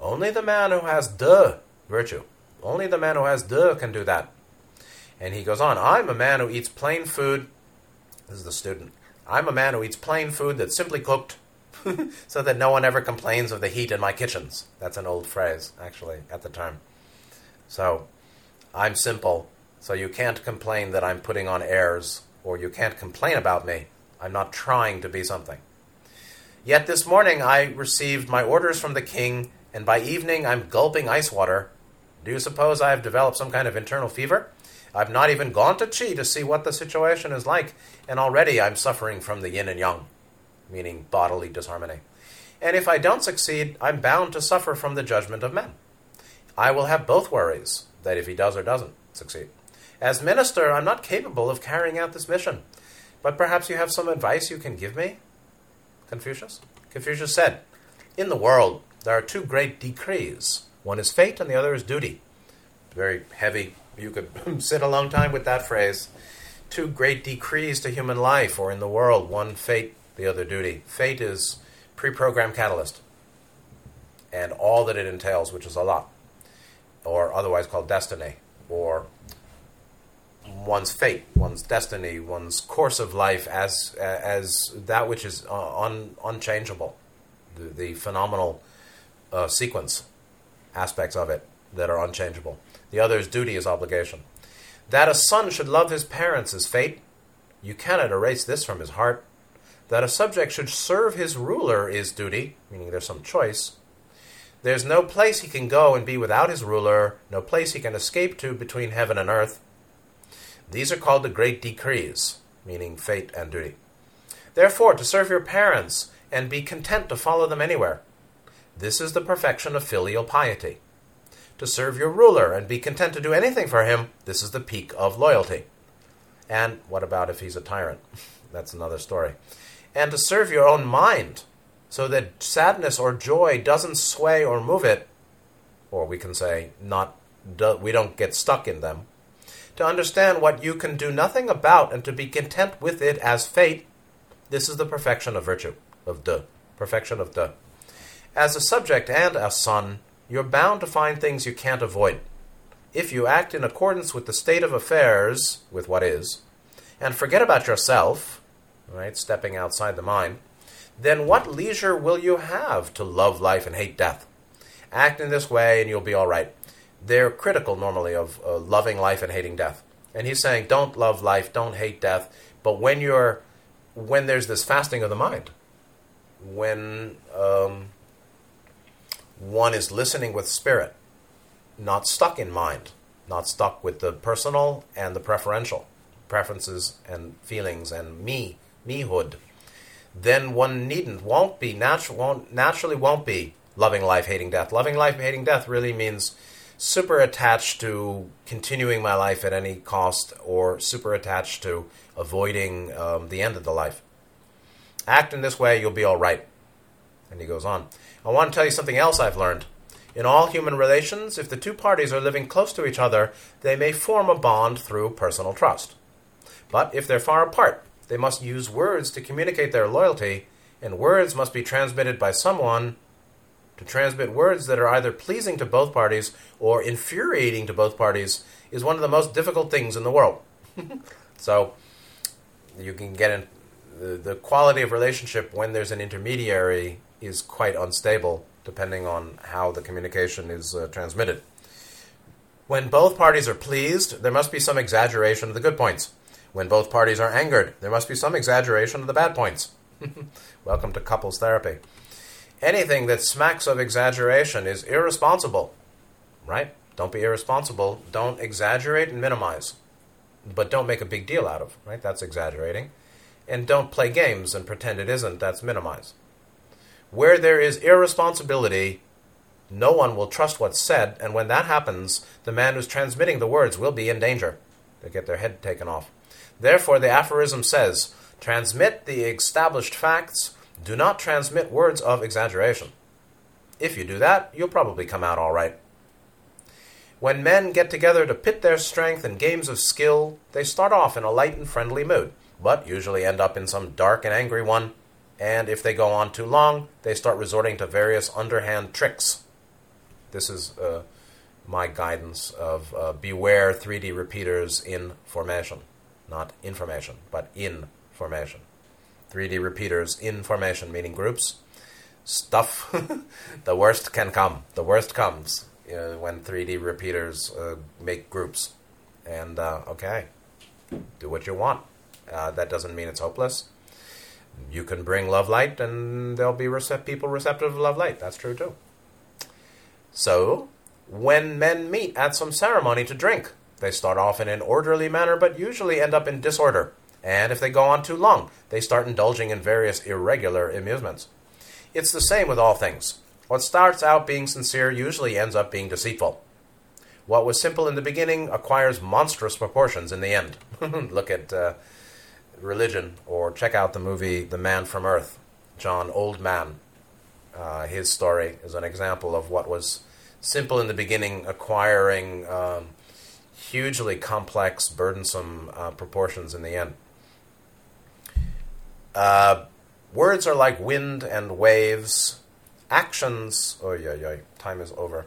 S1: Only the man who has de virtue, only the man who has de can do that. And he goes on, I'm a man who eats plain food. This is the student. I'm a man who eats plain food that's simply cooked so that no one ever complains of the heat in my kitchens. That's an old phrase, actually, at the time. So, I'm simple, so you can't complain that I'm putting on airs, or you can't complain about me. I'm not trying to be something. Yet this morning I received my orders from the king, and by evening I'm gulping ice water. Do you suppose I have developed some kind of internal fever? I've not even gone to Qi to see what the situation is like, and already I'm suffering from the yin and yang, meaning bodily disharmony. And if I don't succeed, I'm bound to suffer from the judgment of men. I will have both worries, that if he does or doesn't succeed. As minister, I'm not capable of carrying out this mission. But perhaps you have some advice you can give me? Confucius? Confucius said, In the world, there are two great decrees. One is fate, and the other is duty. Very heavy you could sit a long time with that phrase. Two great decrees to human life or in the world one fate, the other duty. Fate is pre programmed catalyst and all that it entails, which is a lot, or otherwise called destiny, or one's fate, one's destiny, one's course of life as as that which is uh, un, unchangeable, the, the phenomenal uh, sequence aspects of it that are unchangeable. The other's duty is obligation. That a son should love his parents is fate. You cannot erase this from his heart. That a subject should serve his ruler is duty, meaning there's some choice. There's no place he can go and be without his ruler, no place he can escape to between heaven and earth. These are called the great decrees, meaning fate and duty. Therefore, to serve your parents and be content to follow them anywhere. This is the perfection of filial piety to serve your ruler and be content to do anything for him, this is the peak of loyalty. And what about if he's a tyrant? That's another story. And to serve your own mind, so that sadness or joy doesn't sway or move it, or we can say, not we don't get stuck in them. to understand what you can do nothing about and to be content with it as fate, this is the perfection of virtue, of the perfection of the. As a subject and a son, you're bound to find things you can't avoid. If you act in accordance with the state of affairs, with what is, and forget about yourself, right, stepping outside the mind, then what leisure will you have to love life and hate death? Act in this way and you'll be all right. They're critical normally of uh, loving life and hating death. And he's saying, don't love life, don't hate death. But when you're, when there's this fasting of the mind, when um, one is listening with spirit, not stuck in mind, not stuck with the personal and the preferential preferences and feelings and me, mehood, then one needn't, won't be, natural, won't, naturally won't be loving life, hating death. Loving life, hating death really means super attached to continuing my life at any cost or super attached to avoiding um, the end of the life. Act in this way, you'll be all right. And he goes on. I want to tell you something else I've learned. In all human relations, if the two parties are living close to each other, they may form a bond through personal trust. But if they're far apart, they must use words to communicate their loyalty, and words must be transmitted by someone to transmit words that are either pleasing to both parties or infuriating to both parties is one of the most difficult things in the world. so you can get in the, the quality of relationship when there's an intermediary is quite unstable depending on how the communication is uh, transmitted. When both parties are pleased, there must be some exaggeration of the good points. When both parties are angered, there must be some exaggeration of the bad points. Welcome to couples therapy. Anything that smacks of exaggeration is irresponsible, right? Don't be irresponsible. Don't exaggerate and minimize, but don't make a big deal out of, right? That's exaggerating. And don't play games and pretend it isn't. That's minimize. Where there is irresponsibility, no one will trust what's said, and when that happens, the man who's transmitting the words will be in danger. They get their head taken off. Therefore, the aphorism says transmit the established facts, do not transmit words of exaggeration. If you do that, you'll probably come out all right. When men get together to pit their strength in games of skill, they start off in a light and friendly mood, but usually end up in some dark and angry one, and if they go on too long, they start resorting to various underhand tricks. This is uh, my guidance of uh, beware 3D repeaters in formation not information, but in formation. 3D repeaters in formation, meaning groups. Stuff, the worst can come. The worst comes uh, when 3D repeaters uh, make groups. And, uh, okay, do what you want. Uh, that doesn't mean it's hopeless. You can bring love light, and there'll be people receptive of love light. That's true, too. So, when men meet at some ceremony to drink, they start off in an orderly manner, but usually end up in disorder. And if they go on too long, they start indulging in various irregular amusements. It's the same with all things. What starts out being sincere usually ends up being deceitful. What was simple in the beginning acquires monstrous proportions in the end. Look at uh, religion, or check out the movie The Man from Earth, John Oldman. Uh, his story is an example of what was simple in the beginning acquiring um, hugely complex, burdensome uh, proportions in the end. Uh, words are like wind and waves. Actions. Oh, yeah, yeah. Time is over.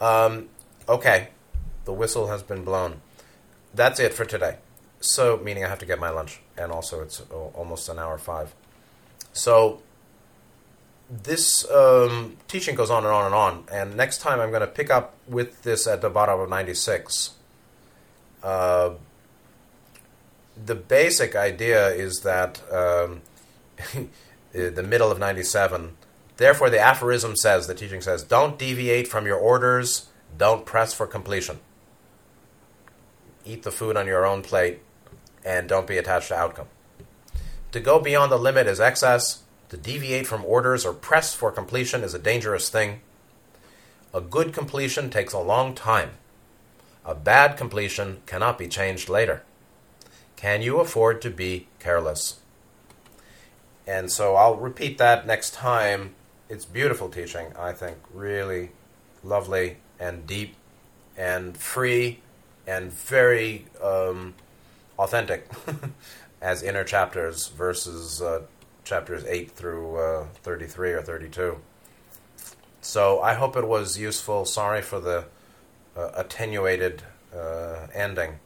S1: Um, okay. The whistle has been blown. That's it for today. So, meaning I have to get my lunch, and also it's oh, almost an hour five. So, this um, teaching goes on and on and on. And next time I'm going to pick up with this at the bottom of 96. Uh, the basic idea is that um, the middle of 97, therefore, the aphorism says, the teaching says, don't deviate from your orders, don't press for completion. Eat the food on your own plate, and don't be attached to outcome. To go beyond the limit is excess. To deviate from orders or press for completion is a dangerous thing. A good completion takes a long time. A bad completion cannot be changed later. Can you afford to be careless? And so I'll repeat that next time. It's beautiful teaching, I think. Really lovely and deep and free and very um, authentic as inner chapters versus uh, chapters 8 through uh, 33 or 32. So I hope it was useful. Sorry for the uh, attenuated uh, ending.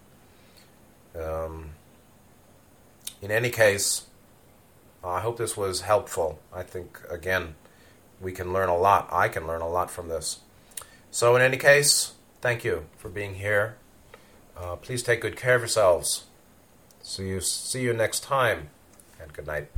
S1: Um, in any case, I hope this was helpful. I think, again, we can learn a lot. I can learn a lot from this. So, in any case, thank you for being here. Uh, please take good care of yourselves. See you, see you next time, and good night.